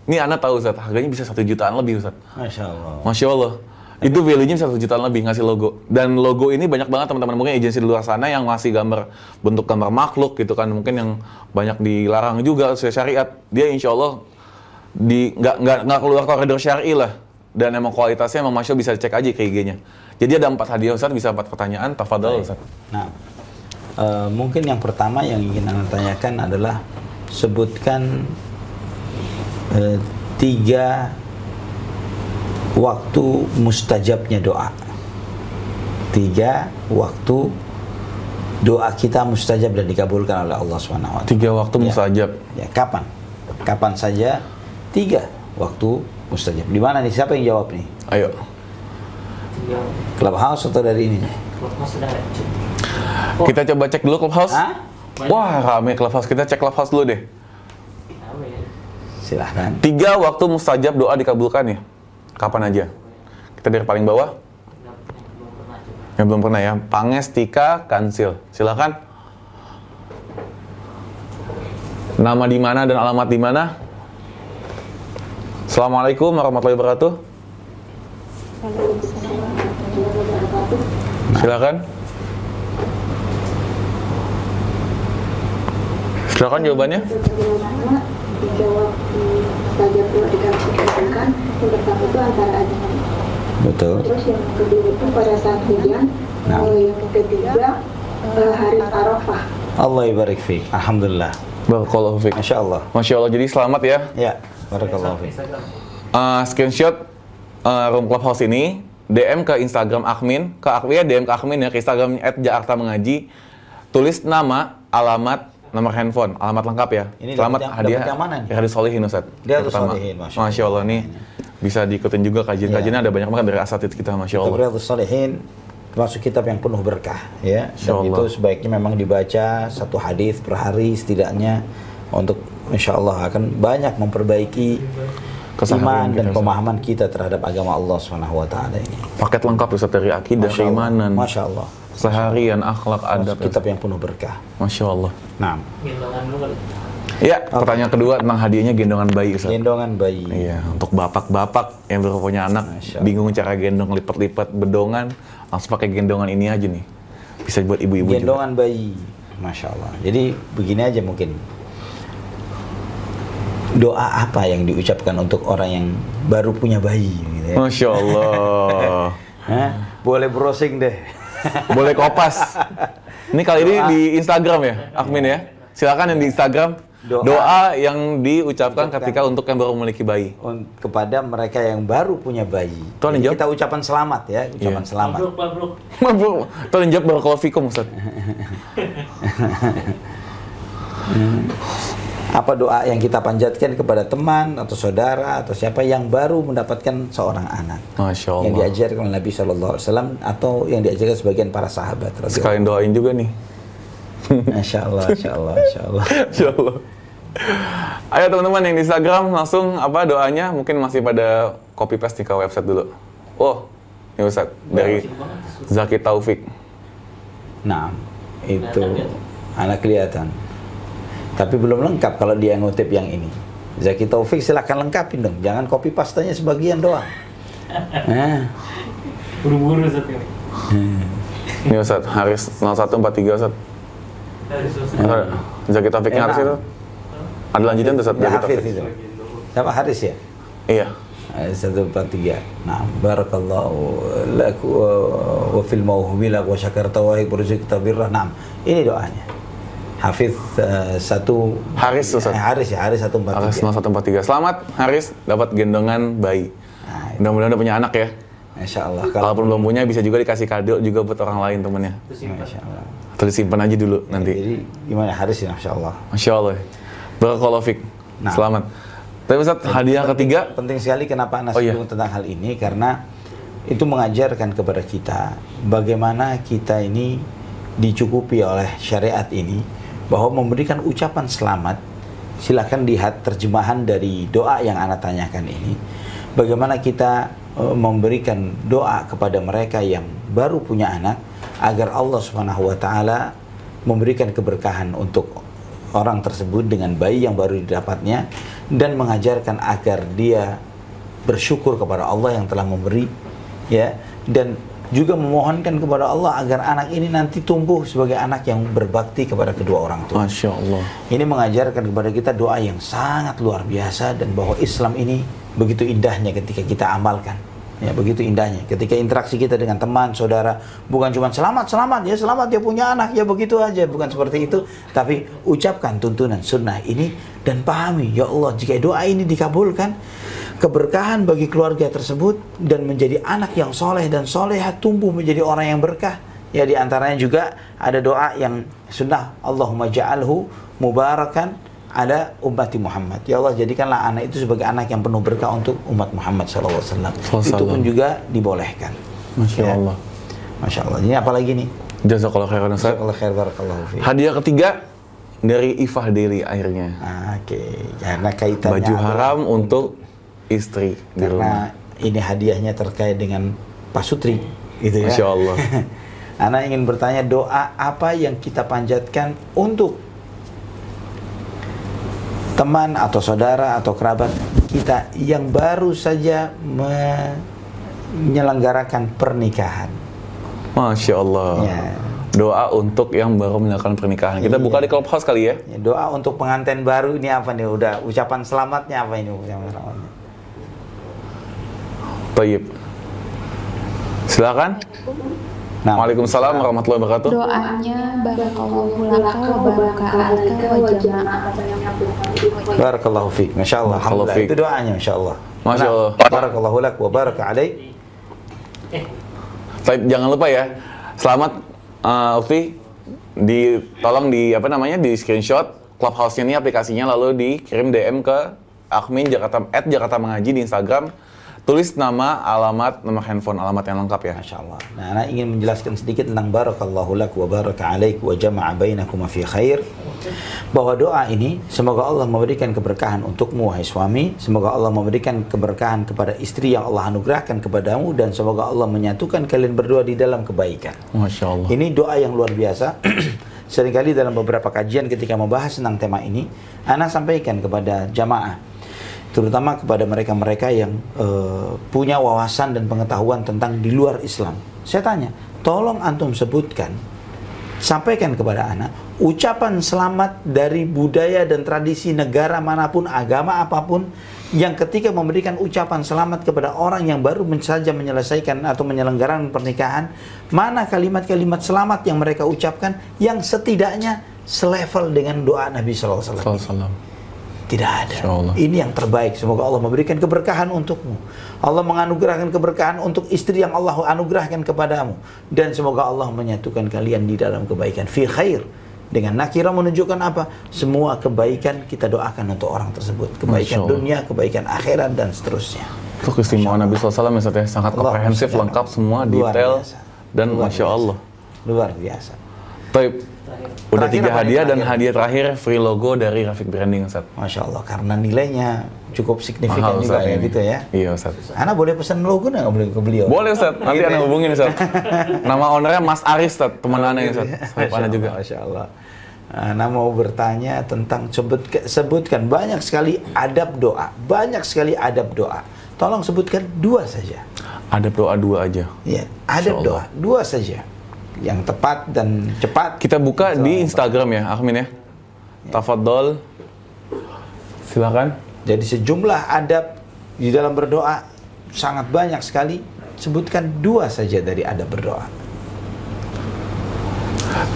ini Anda tahu Ustaz, harganya bisa satu jutaan lebih Ustaz. Masya Allah. Masya Allah. Itu value-nya bisa satu jutaan lebih ngasih logo. Dan logo ini banyak banget teman-teman mungkin agensi di luar sana yang ngasih gambar bentuk gambar makhluk gitu kan mungkin yang banyak dilarang juga sesuai syariat. Dia insya Allah di nggak nggak nggak keluar koridor syari lah. Dan emang kualitasnya emang Masya bisa cek aja ke IG-nya. Jadi ada empat hadiah Ustaz, bisa empat pertanyaan. Tafadhol Ustaz. Nah, eh, mungkin yang pertama yang ingin anda tanyakan adalah sebutkan eh, tiga waktu mustajabnya doa. Tiga waktu doa kita mustajab dan dikabulkan oleh Allah Subhanahu wa taala. Tiga waktu Ya. mustajab. Ya, kapan? Kapan saja tiga waktu mustajab. Di mana nih? Siapa yang jawab nih? Ayo. Tiga. Clubhouse atau dari ini? Kita coba cek dulu Clubhouse. Hah? Wah, rame clubhouse. Kita cek clubhouse dulu deh. Silahkan. Tiga waktu mustajab doa dikabulkan ya. Kapan aja? Kita dari paling bawah. Yang belum pernah ya. Pangestika Kansil. Silakan. Nama di mana dan alamat di mana? Assalamualaikum warahmatullahi wabarakatuh. Silakan. Silakan jawabannya. Dijawab saja dikabulkan yang pertama itu antara ajaran Betul. terus yang kedua itu pada saat hujan Nah. lalu yang ketiga eh, hari Arafah Allah ibarik fiik. Alhamdulillah. Barakallahu fiik. Masya Allah. Masya Allah. Jadi selamat ya. Ya, barakallahu fiik. Instagram. uh, screenshot uh, room clubhouse ini DM ke Instagram admin ke admin ya DM ke admin ya ke Instagram @jakarta mengaji tulis nama alamat nomor handphone alamat lengkap ya Ini selamat yang- hadiah yang mana nih? Riyadus Solihin Ustaz Riyadus pertama. Shalihin, Masya Masya Allah nih bisa diikutin juga kajian-kajiannya ada banyak banget dari asatid kita Masya Allah Riyadhus Shalihin termasuk kitab yang penuh berkah ya. Dan Allah. itu sebaiknya memang dibaca satu hadis per hari setidaknya untuk insya Allah akan banyak memperbaiki Keseharian iman dan kita, pemahaman kita terhadap agama Allah Subhanahu wa taala ini. paket lengkap Ustaz dari akidah keimanan Masya Allah. Seharian akhlak adab kitab yang penuh berkah. Masya Allah Nah, ya pertanyaan kedua tentang hadiahnya gendongan bayi Ustaz gendongan bayi. Iya, untuk bapak-bapak yang baru punya anak, Masya bingung cara gendong lipat-lipat bedongan, langsung pakai gendongan ini aja nih. Bisa buat ibu-ibu juga. Gendongan bayi. Masya Allah. Jadi begini aja mungkin. Doa apa yang diucapkan untuk orang yang baru punya bayi? Gitu ya? Masya Allah. Hah? Boleh browsing deh. Boleh kopas. Ini kali ini di Instagram ya, Akmin ya. Silakan yang di Instagram. Doa. Doa, yang diucapkan Ucapkan. ketika untuk yang baru memiliki bayi. Kepada mereka yang baru punya bayi. Tuhan Jadi jawab. kita ucapan selamat ya, ucapan Iya. selamat. Mabruk, mabruk. Mabuk. Tolong jawab barakallahu fikum Ustaz. Apa doa yang kita panjatkan kepada teman atau saudara atau siapa yang baru mendapatkan seorang anak Masya yang Allah. diajarkan oleh Nabi Shallallahu Alaihi Wasallam atau yang diajarkan sebagian para sahabat. Sekalian doain juga nih. Masya Allah, Masya Allah, Masya Allah. Insya Allah. Ayo teman-teman yang di Instagram langsung apa doanya mungkin masih pada copy paste ke website dulu. Oh, ini Ustaz dari Zaki Taufik. Nah, itu anak kelihatan. Tapi belum lengkap kalau dia ngutip yang ini. Zaki Taufik silakan lengkapin dong. Jangan copy pastanya sebagian doang. Nah, Buru-buru satu ini. Ini Ustaz Haris 0143 Ustaz. Ustaz, Zaki Taufiknya Haris itu. Ada lanjutan tuh Ustaz ya Zaki Taufik. itu. Siapa Haris ya? Iya. Satu empat tiga. Nah, barakallahu lak wa, fil mauhubilak wa syakarta wa birrah. Nah, ini doanya. Hafiz eh, satu Haris, Ustaz. Eh, Haris ya, Haris satu empat Haris tiga. 0143. Selamat Haris dapat gendongan bayi. Nah, Mudah-mudahan udah punya anak ya. Masya Allah. Kalau Kalaupun belum punya bisa juga dikasih kado juga buat orang lain temennya. Terus simpan. Masya Allah. Atau disimpan aja dulu nanti. Jadi gimana Haris ya, Masya Allah. Masya Allah. Barakallahu fik. Nah. Selamat. Tapi Ustaz, hadiah ketiga. Penting sekali kenapa Anas Oh, iya. tentang hal ini karena itu mengajarkan kepada kita bagaimana kita ini dicukupi oleh syariat ini bahwa memberikan ucapan selamat silakan lihat terjemahan dari doa yang anak tanyakan ini. Bagaimana kita eh, memberikan doa kepada mereka yang baru punya anak agar Allah Subhanahu wa taala memberikan keberkahan untuk orang tersebut dengan bayi yang baru didapatnya dan mengajarkan agar dia bersyukur kepada Allah yang telah memberi ya. Dan juga memohonkan kepada Allah agar anak ini nanti tumbuh sebagai anak yang berbakti kepada kedua orang tua. Masya Allah. Ini mengajarkan kepada kita doa yang sangat luar biasa dan bahwa Islam ini begitu indahnya ketika kita amalkan. Ya, begitu indahnya. Ketika interaksi kita dengan teman, saudara, bukan cuma selamat, selamat, ya selamat dia punya anak, ya begitu aja, bukan seperti itu. Tapi ucapkan tuntunan sunnah ini dan pahami, ya Allah, jika doa ini dikabulkan, keberkahan bagi keluarga tersebut dan menjadi anak yang soleh dan soleha tumbuh menjadi orang yang berkah. Ya di antaranya juga ada doa yang sunnah Allahumma ja'alhu mubarakan ada ummati Muhammad. Ya Allah jadikanlah anak itu sebagai anak yang penuh berkah untuk umat Muhammad SAW. Itu pun juga dibolehkan. Masya Ya. Allah. Masya Allah. Ini apa lagi nih? Jazakallah khairan Ustaz. Jazakallah khair barakallahu fiik. Hadiah ketiga dari Ifah Daily akhirnya. Ah, Oke, karena kaitannya Baju haram untuk istri di rumah. karena ini hadiahnya terkait dengan Pak Sutri, gitu ya. Masya Allah. Anak ingin bertanya doa apa yang kita panjatkan untuk teman atau saudara atau kerabat kita yang baru saja menyelenggarakan pernikahan. Masya Allah. Ya. Doa untuk yang baru menyalakan pernikahan. Kita Iya. buka di clubhouse kali ya. Ya, Doa untuk pengantin baru ini apa nih? Udah ucapan selamatnya apa ini? Ucapan selamatnya. Tayyib. Silakan. Nah, Waalaikumsalam warahmatullahi wabarakatuh. Doanya barakallahu laka wa baraka wa jama'a Barakallahu fiik. Masya Allah. Barakallahu Alhamdulillah. fiik. Itu doanya Masya Allah. Masya Nah, Allah. Barakallahu lak wa baraka alaik. Tayyib, jangan lupa ya. Selamat uh, Ukti di tolong di apa namanya di screenshot clubhouse ini aplikasinya lalu dikirim DM ke admin Jakarta at Jakarta Mengaji di Instagram tulis nama alamat nomor handphone alamat yang lengkap ya Masya Allah. Nah, Ana ingin menjelaskan sedikit tentang barakallahu lak wa baraka alaik wa jama'a bainakuma fi khair. Bahwa doa ini semoga Allah memberikan keberkahan untukmu wahai suami, semoga Allah memberikan keberkahan kepada istri yang Allah anugerahkan kepadamu dan semoga Allah menyatukan kalian berdua di dalam kebaikan. Masya Allah Ini doa yang luar biasa. Seringkali dalam beberapa kajian ketika membahas tentang tema ini, Ana sampaikan kepada jamaah, terutama kepada mereka-mereka yang eh, punya wawasan dan pengetahuan tentang di luar Islam. Saya tanya, tolong antum sebutkan, sampaikan kepada anak ucapan selamat dari budaya dan tradisi negara mana pun, agama apa pun yang ketika memberikan ucapan selamat kepada orang yang baru saja menyelesaikan atau menyelenggarakan pernikahan, mana kalimat-kalimat selamat yang mereka ucapkan yang setidaknya selevel dengan doa Nabi SAW. Salam. Tidak ada. Ini yang terbaik. Semoga Allah memberikan keberkahan untukmu. Allah menganugerahkan keberkahan untuk istri yang Allah anugerahkan kepadamu. Dan semoga Allah menyatukan kalian di dalam kebaikan. Fi khair. Dengan nakira menunjukkan apa? Semua kebaikan kita doakan untuk orang tersebut. Kebaikan dunia, kebaikan akhirat, dan seterusnya. itu keistimewaan Nabi SAW ya ya sangat Allah komprehensif lengkap semua Luar detail biasa. dan Luar Masya biasa. Allah Luar biasa. Taib udah Terakhir tiga hadiah dan hadiah terakhir free logo dari Rafiq Branding Ustaz Masya Allah. Karena nilainya cukup signifikan Mahal juga ya ini. gitu ya. iya Ustaz Anak boleh pesan logo nggak boleh ke beliau? Boleh Ustaz, nanti Gitu Anda ya. hubungin Ustaz. Nama ownernya Mas Aris Ustaz, teman Anda ya Ustaz. Sahib Masya Anda juga. Masya Allah. Ana mau bertanya tentang sebut, sebutkan banyak sekali adab doa, banyak sekali adab doa. Tolong sebutkan dua saja. Ada doa dua aja. Ya, adab doa dua saja yang tepat dan cepat. Kita buka di Instagram ya, Ahmin ya. Tafadol. Silakan. Jadi sejumlah adab di dalam berdoa sangat banyak sekali. Sebutkan dua saja dari adab berdoa.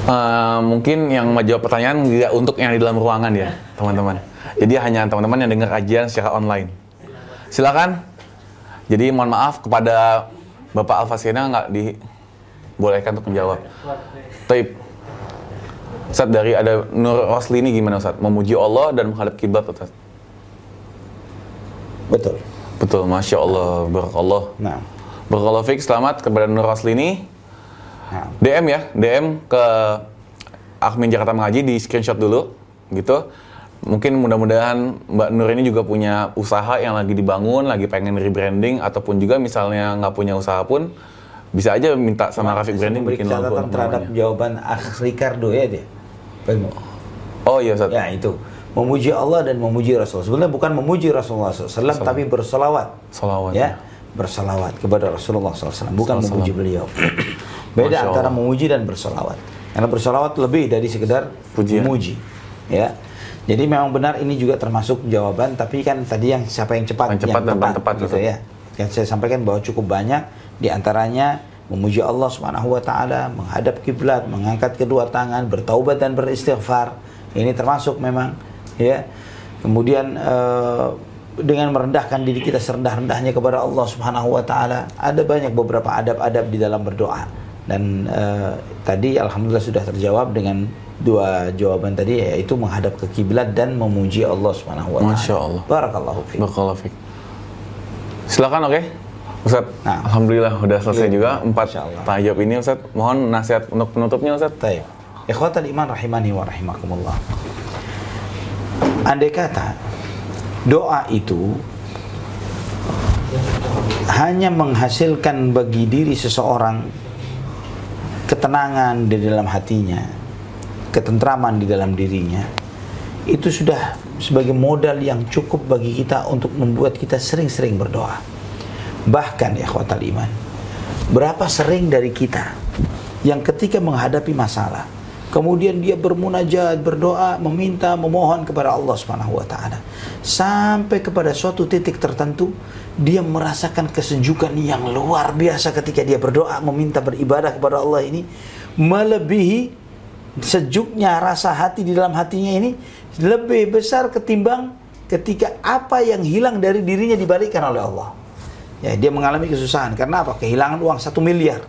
Eh, mungkin yang menjawab pertanyaan nggak untuk yang di dalam ruangan ya, teman-teman. Jadi hanya teman-teman yang dengar kajian secara online. Silakan. Jadi mohon maaf kepada Bapak Alfasina nggak dibolehkan untuk menjawab. Taib. Ustaz dari ada Nur Rosli ini gimana Ustaz? Memuji Allah dan menghadap kiblat Ustaz. Betul. Betul, Masya Allah, Barakallah. Nah, Barakallah Fik, selamat kepada Nur Rosli ini. nah. DM ya, DM ke admin Jakarta Mengaji di screenshot dulu, gitu. Mungkin mudah-mudahan Mbak Nur ini juga punya usaha yang lagi dibangun, lagi pengen rebranding, ataupun juga misalnya nggak punya usaha pun, bisa aja minta sama Rafiq Saya Branding bikin logo catatan terhadap namanya. jawaban Akh Ricardo ya dia. Oh iya Ustaz. Ya itu memuji Allah dan memuji Rasul. Sebenarnya bukan memuji Rasulullah SAW, tapi bersolawat. Salawat. Ya, bersolawat kepada Rasulullah SAW, bukan SAW. memuji beliau. Beda antara memuji dan bersolawat. Karena bersolawat lebih dari sekedar Pujian. memuji. Ya. Jadi memang benar ini juga termasuk jawaban, tapi kan tadi yang siapa yang cepat, Yang cepat dan paling tepat, gitu ya. Yang saya sampaikan bahwa cukup banyak di antaranya memuji Allah Subhanahu wa taala, menghadap kiblat, mengangkat kedua tangan, bertaubat dan beristighfar. Ini termasuk memang ya. Kemudian eh, dengan merendahkan diri kita serendah-rendahnya kepada Allah Subhanahu wa taala. Ada banyak beberapa adab-adab di dalam berdoa. Dan eh, tadi alhamdulillah sudah terjawab dengan dua jawaban tadi yaitu menghadap ke kiblat dan memuji Allah Subhanahu wa taala. Masya Allah. Barakallahu fiik. Barakallah Fik. Silakan oke. Ustaz, Nah. Alhamdulillah udah selesai Iya. juga empat jawab ini Ustaz. Mohon nasihat untuk penutupnya Ustaz. Baik. Ikhwatal iman rahimani wa rahimakumullah. Andai kata doa itu hanya menghasilkan bagi diri seseorang ketenangan di dalam hatinya, ketentraman di dalam dirinya, itu sudah sebagai modal yang cukup bagi kita untuk membuat kita sering-sering berdoa. Bahkan ikhwatal iman, berapa sering dari kita yang ketika menghadapi masalah, kemudian dia bermunajat, berdoa, meminta, memohon kepada Allah Subhanahu wa taala. Sampai kepada suatu titik tertentu dia merasakan kesejukan yang luar biasa ketika dia berdoa, meminta beribadah kepada Allah ini melebihi sejuknya rasa hati di dalam hatinya ini lebih besar ketimbang ketika apa yang hilang dari dirinya dibalikan oleh Allah. Ya, dia mengalami kesusahan karena apa? Kehilangan uang satu miliar.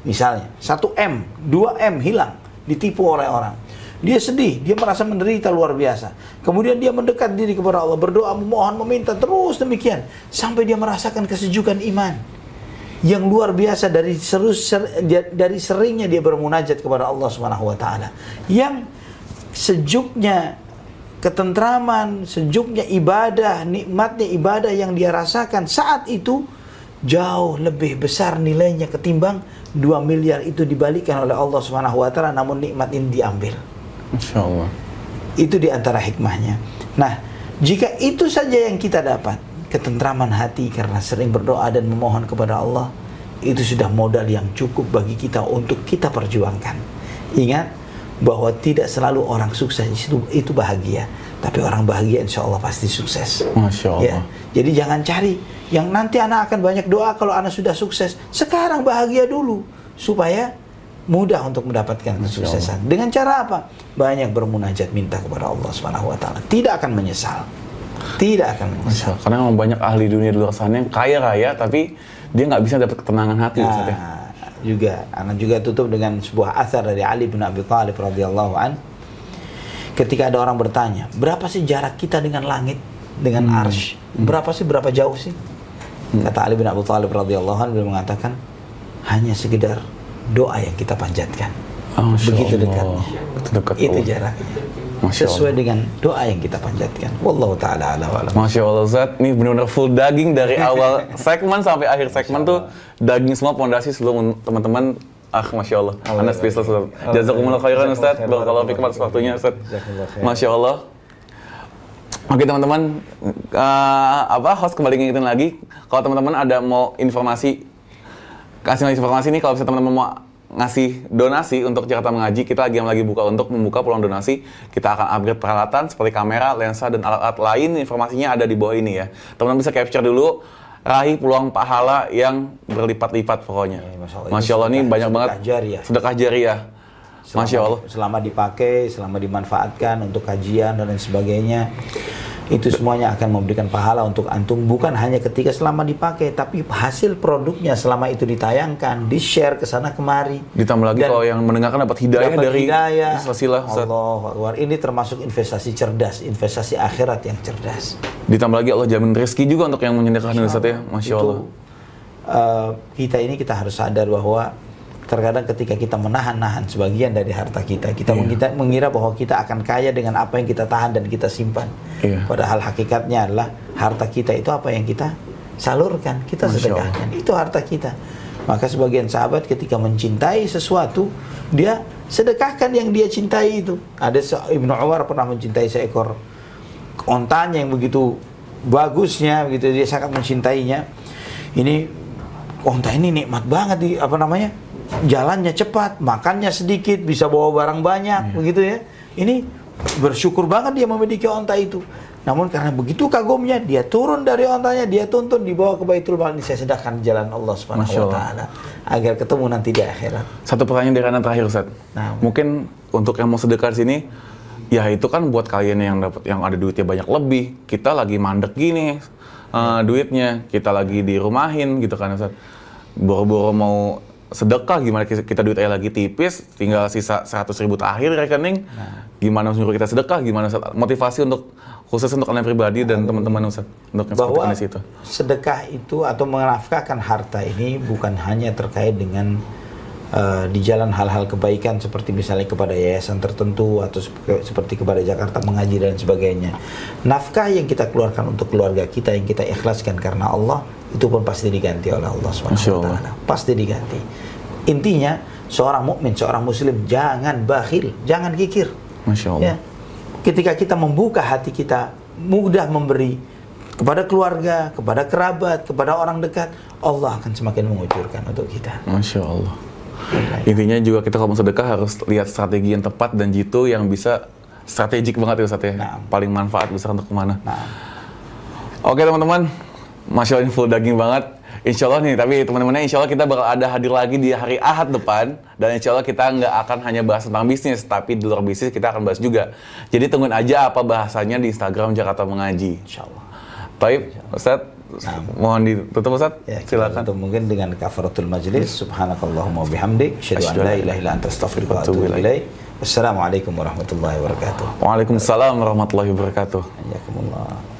Misalnya, satu M, 2 M hilang, ditipu oleh orang. Dia sedih, dia merasa menderita luar biasa. Kemudian dia mendekat diri kepada Allah, berdoa, memohon, meminta, terus demikian. Sampai dia merasakan kesejukan iman. Yang luar biasa dari seru, ser, dari seringnya dia bermunajat kepada Allah Subhanahu wa taala. Yang sejuknya ketentraman, sejuknya ibadah, nikmatnya ibadah yang dia rasakan saat itu jauh lebih besar nilainya ketimbang 2 miliar itu dibalikan oleh Allah Subhanahu wa taala namun nikmat ini diambil. Masya Allah. Itu di antara hikmahnya. Nah, jika itu saja yang kita dapat, ketentraman hati karena sering berdoa dan memohon kepada Allah, itu sudah modal yang cukup bagi kita untuk kita perjuangkan. Ingat bahwa tidak selalu orang sukses itu, itu bahagia, tapi orang bahagia insya Allah pasti sukses. Masya Allah. Ya, jadi jangan cari yang nanti anak akan banyak doa kalau anak sudah sukses. Sekarang bahagia dulu supaya mudah untuk mendapatkan kesuksesan. Dengan cara apa? Banyak bermunajat minta kepada Allah Subhanahu wa taala. Tidak akan menyesal. Tidak akan menyesal. Karena memang banyak ahli dunia di luar sana yang kaya raya tapi dia nggak bisa dapat ketenangan hati ya. Nah, juga anak juga tutup dengan sebuah asar dari Ali bin Abi Thalib radhiyallahu an. Ketika ada orang bertanya, berapa sih jarak kita dengan langit, dengan Hmm. arsh? Berapa sih, berapa jauh sih? Kata Ali bin Abi Thalib radhiyallahu an beliau mengatakan, hanya sekedar doa yang kita panjatkan. Oh, Begitu dekatnya. Dekat Itu jaraknya. Masya Sesuai dengan doa yang kita panjatkan. Wallahu taala ala wa alam. Masya Allah Ustaz, ini benar-benar full daging dari awal segmen sampai akhir segmen tuh daging semua pondasi sebelum teman-teman Ah, Masya Allah. Anda spesial Ustaz. Jazakumullah khairan Ustaz. Barakallahu fikum atas waktunya Ustaz. Masya Allah. Oke teman-teman, eh, apa host kembali ngingetin lagi, kalau teman-teman ada mau informasi, kasih informasi nih kalau bisa teman-teman mau ngasih donasi untuk Jakarta Mengaji, kita lagi yang lagi buka untuk membuka peluang donasi. Kita akan upgrade peralatan seperti kamera, lensa, dan alat-alat lain. Informasinya ada di bawah ini ya. Teman-teman bisa capture dulu, raih peluang pahala yang berlipat-lipat pokoknya. Ya, Masya Allah. Masya Allah, Ini ini sedekah- banyak banget sedekah jariah. sedekah jariah. Selama- Masya Allah. Selama dipakai, selama dimanfaatkan untuk kajian dan lain sebagainya, itu semuanya akan memberikan pahala untuk antum bukan hanya ketika selama dipakai, tapi hasil produknya selama itu ditayangkan, di share ke sana kemari. Ditambah lagi Dan kalau yang mendengarkan dapat hidayah dapat dari hidayah. silsilah. Allahu Akbar. Ini termasuk investasi cerdas, investasi akhirat yang cerdas. Ditambah lagi Allah jamin rezeki juga untuk yang menyedekahkan Ustaz ya. Masya Itu, Allah. eh, kita ini kita harus sadar bahwa terkadang ketika kita menahan-nahan sebagian dari harta kita, kita Iya. mengira, mengira bahwa kita akan kaya dengan apa yang kita tahan dan kita simpan. Iya. Padahal hakikatnya adalah harta kita itu apa yang kita salurkan, kita Masya sedekahkan. Itu harta kita. Maka sebagian sahabat ketika mencintai sesuatu, dia sedekahkan yang dia cintai itu. Ada Ibnu Umar pernah mencintai seekor ontanya yang begitu bagusnya, begitu dia sangat mencintainya. Ini onta ini nikmat banget di apa namanya? Jalannya cepat, makannya sedikit, bisa bawa barang banyak, begitu ya. Ini bersyukur banget dia memiliki onta itu. Namun karena begitu kagumnya, dia turun dari ontanya, dia tuntun dibawa ke Baitul Mal. Ini saya sedekahkan jalan Allah Subhanahu wa taala agar ketemu nanti di akhirat. Satu pertanyaan dari anak terakhir Ustaz. Nah. Mungkin untuk yang mau sedekah di sini, ya itu kan buat kalian yang dapat yang ada duitnya banyak lebih. Kita lagi mandek gini eh, duitnya, kita lagi dirumahin gitu kan Ustaz. Boro-boro mau sedekah gimana kita, duitnya lagi tipis, tinggal sisa 100 ribu terakhir rekening. Gimana suruh kita sedekah? Gimana Ustaz? Motivasi untuk khusus untuk kalian pribadi dan teman-teman Ustaz untuk yang seperti bahwa itu. sedekah itu atau menafkahkan harta ini bukan hanya terkait dengan eh, di jalan hal-hal kebaikan seperti misalnya kepada yayasan tertentu atau sep- seperti kepada Jakarta mengaji dan sebagainya. Nafkah yang kita keluarkan untuk keluarga kita yang kita ikhlaskan karena Allah itu pun pasti diganti oleh Allah Subhanahu wa taala. Pasti diganti. Intinya seorang mukmin, seorang muslim jangan bakhil, jangan kikir. Masya Allah. Ya. Ketika kita membuka hati kita, mudah memberi kepada keluarga, kepada kerabat, kepada orang dekat, Allah akan semakin mengucurkan untuk kita. Masya Allah. Intinya juga kita kalau mau sedekah harus lihat strategi yang tepat dan jitu yang bisa strategik banget ya Ustaz ya. Nah. Paling manfaat besar untuk ke mana. Nah, Oke teman-teman, Masya Allah ini full daging banget. Insya Allah nih, tapi teman-teman insya Allah kita bakal ada hadir lagi di hari Ahad depan. Dan insya Allah kita nggak akan hanya bahas tentang bisnis, tapi di luar bisnis kita akan bahas juga. Jadi tungguin aja apa bahasanya di Instagram Jakarta Mengaji. insya Allah. Baik, Ustaz, mohon ditutup Ustaz. Ya, Silakan. tutup mungkin dengan kafaratul majlis. Subhanakallahumma bihamdik. Asyhadu an la ilaha illa anta astaghfiruka wa atubu ilaik. Wassalamualaikum warahmatullahi wabarakatuh. Waalaikumsalam warahmatullahi wabarakatuh. Jazakumullah.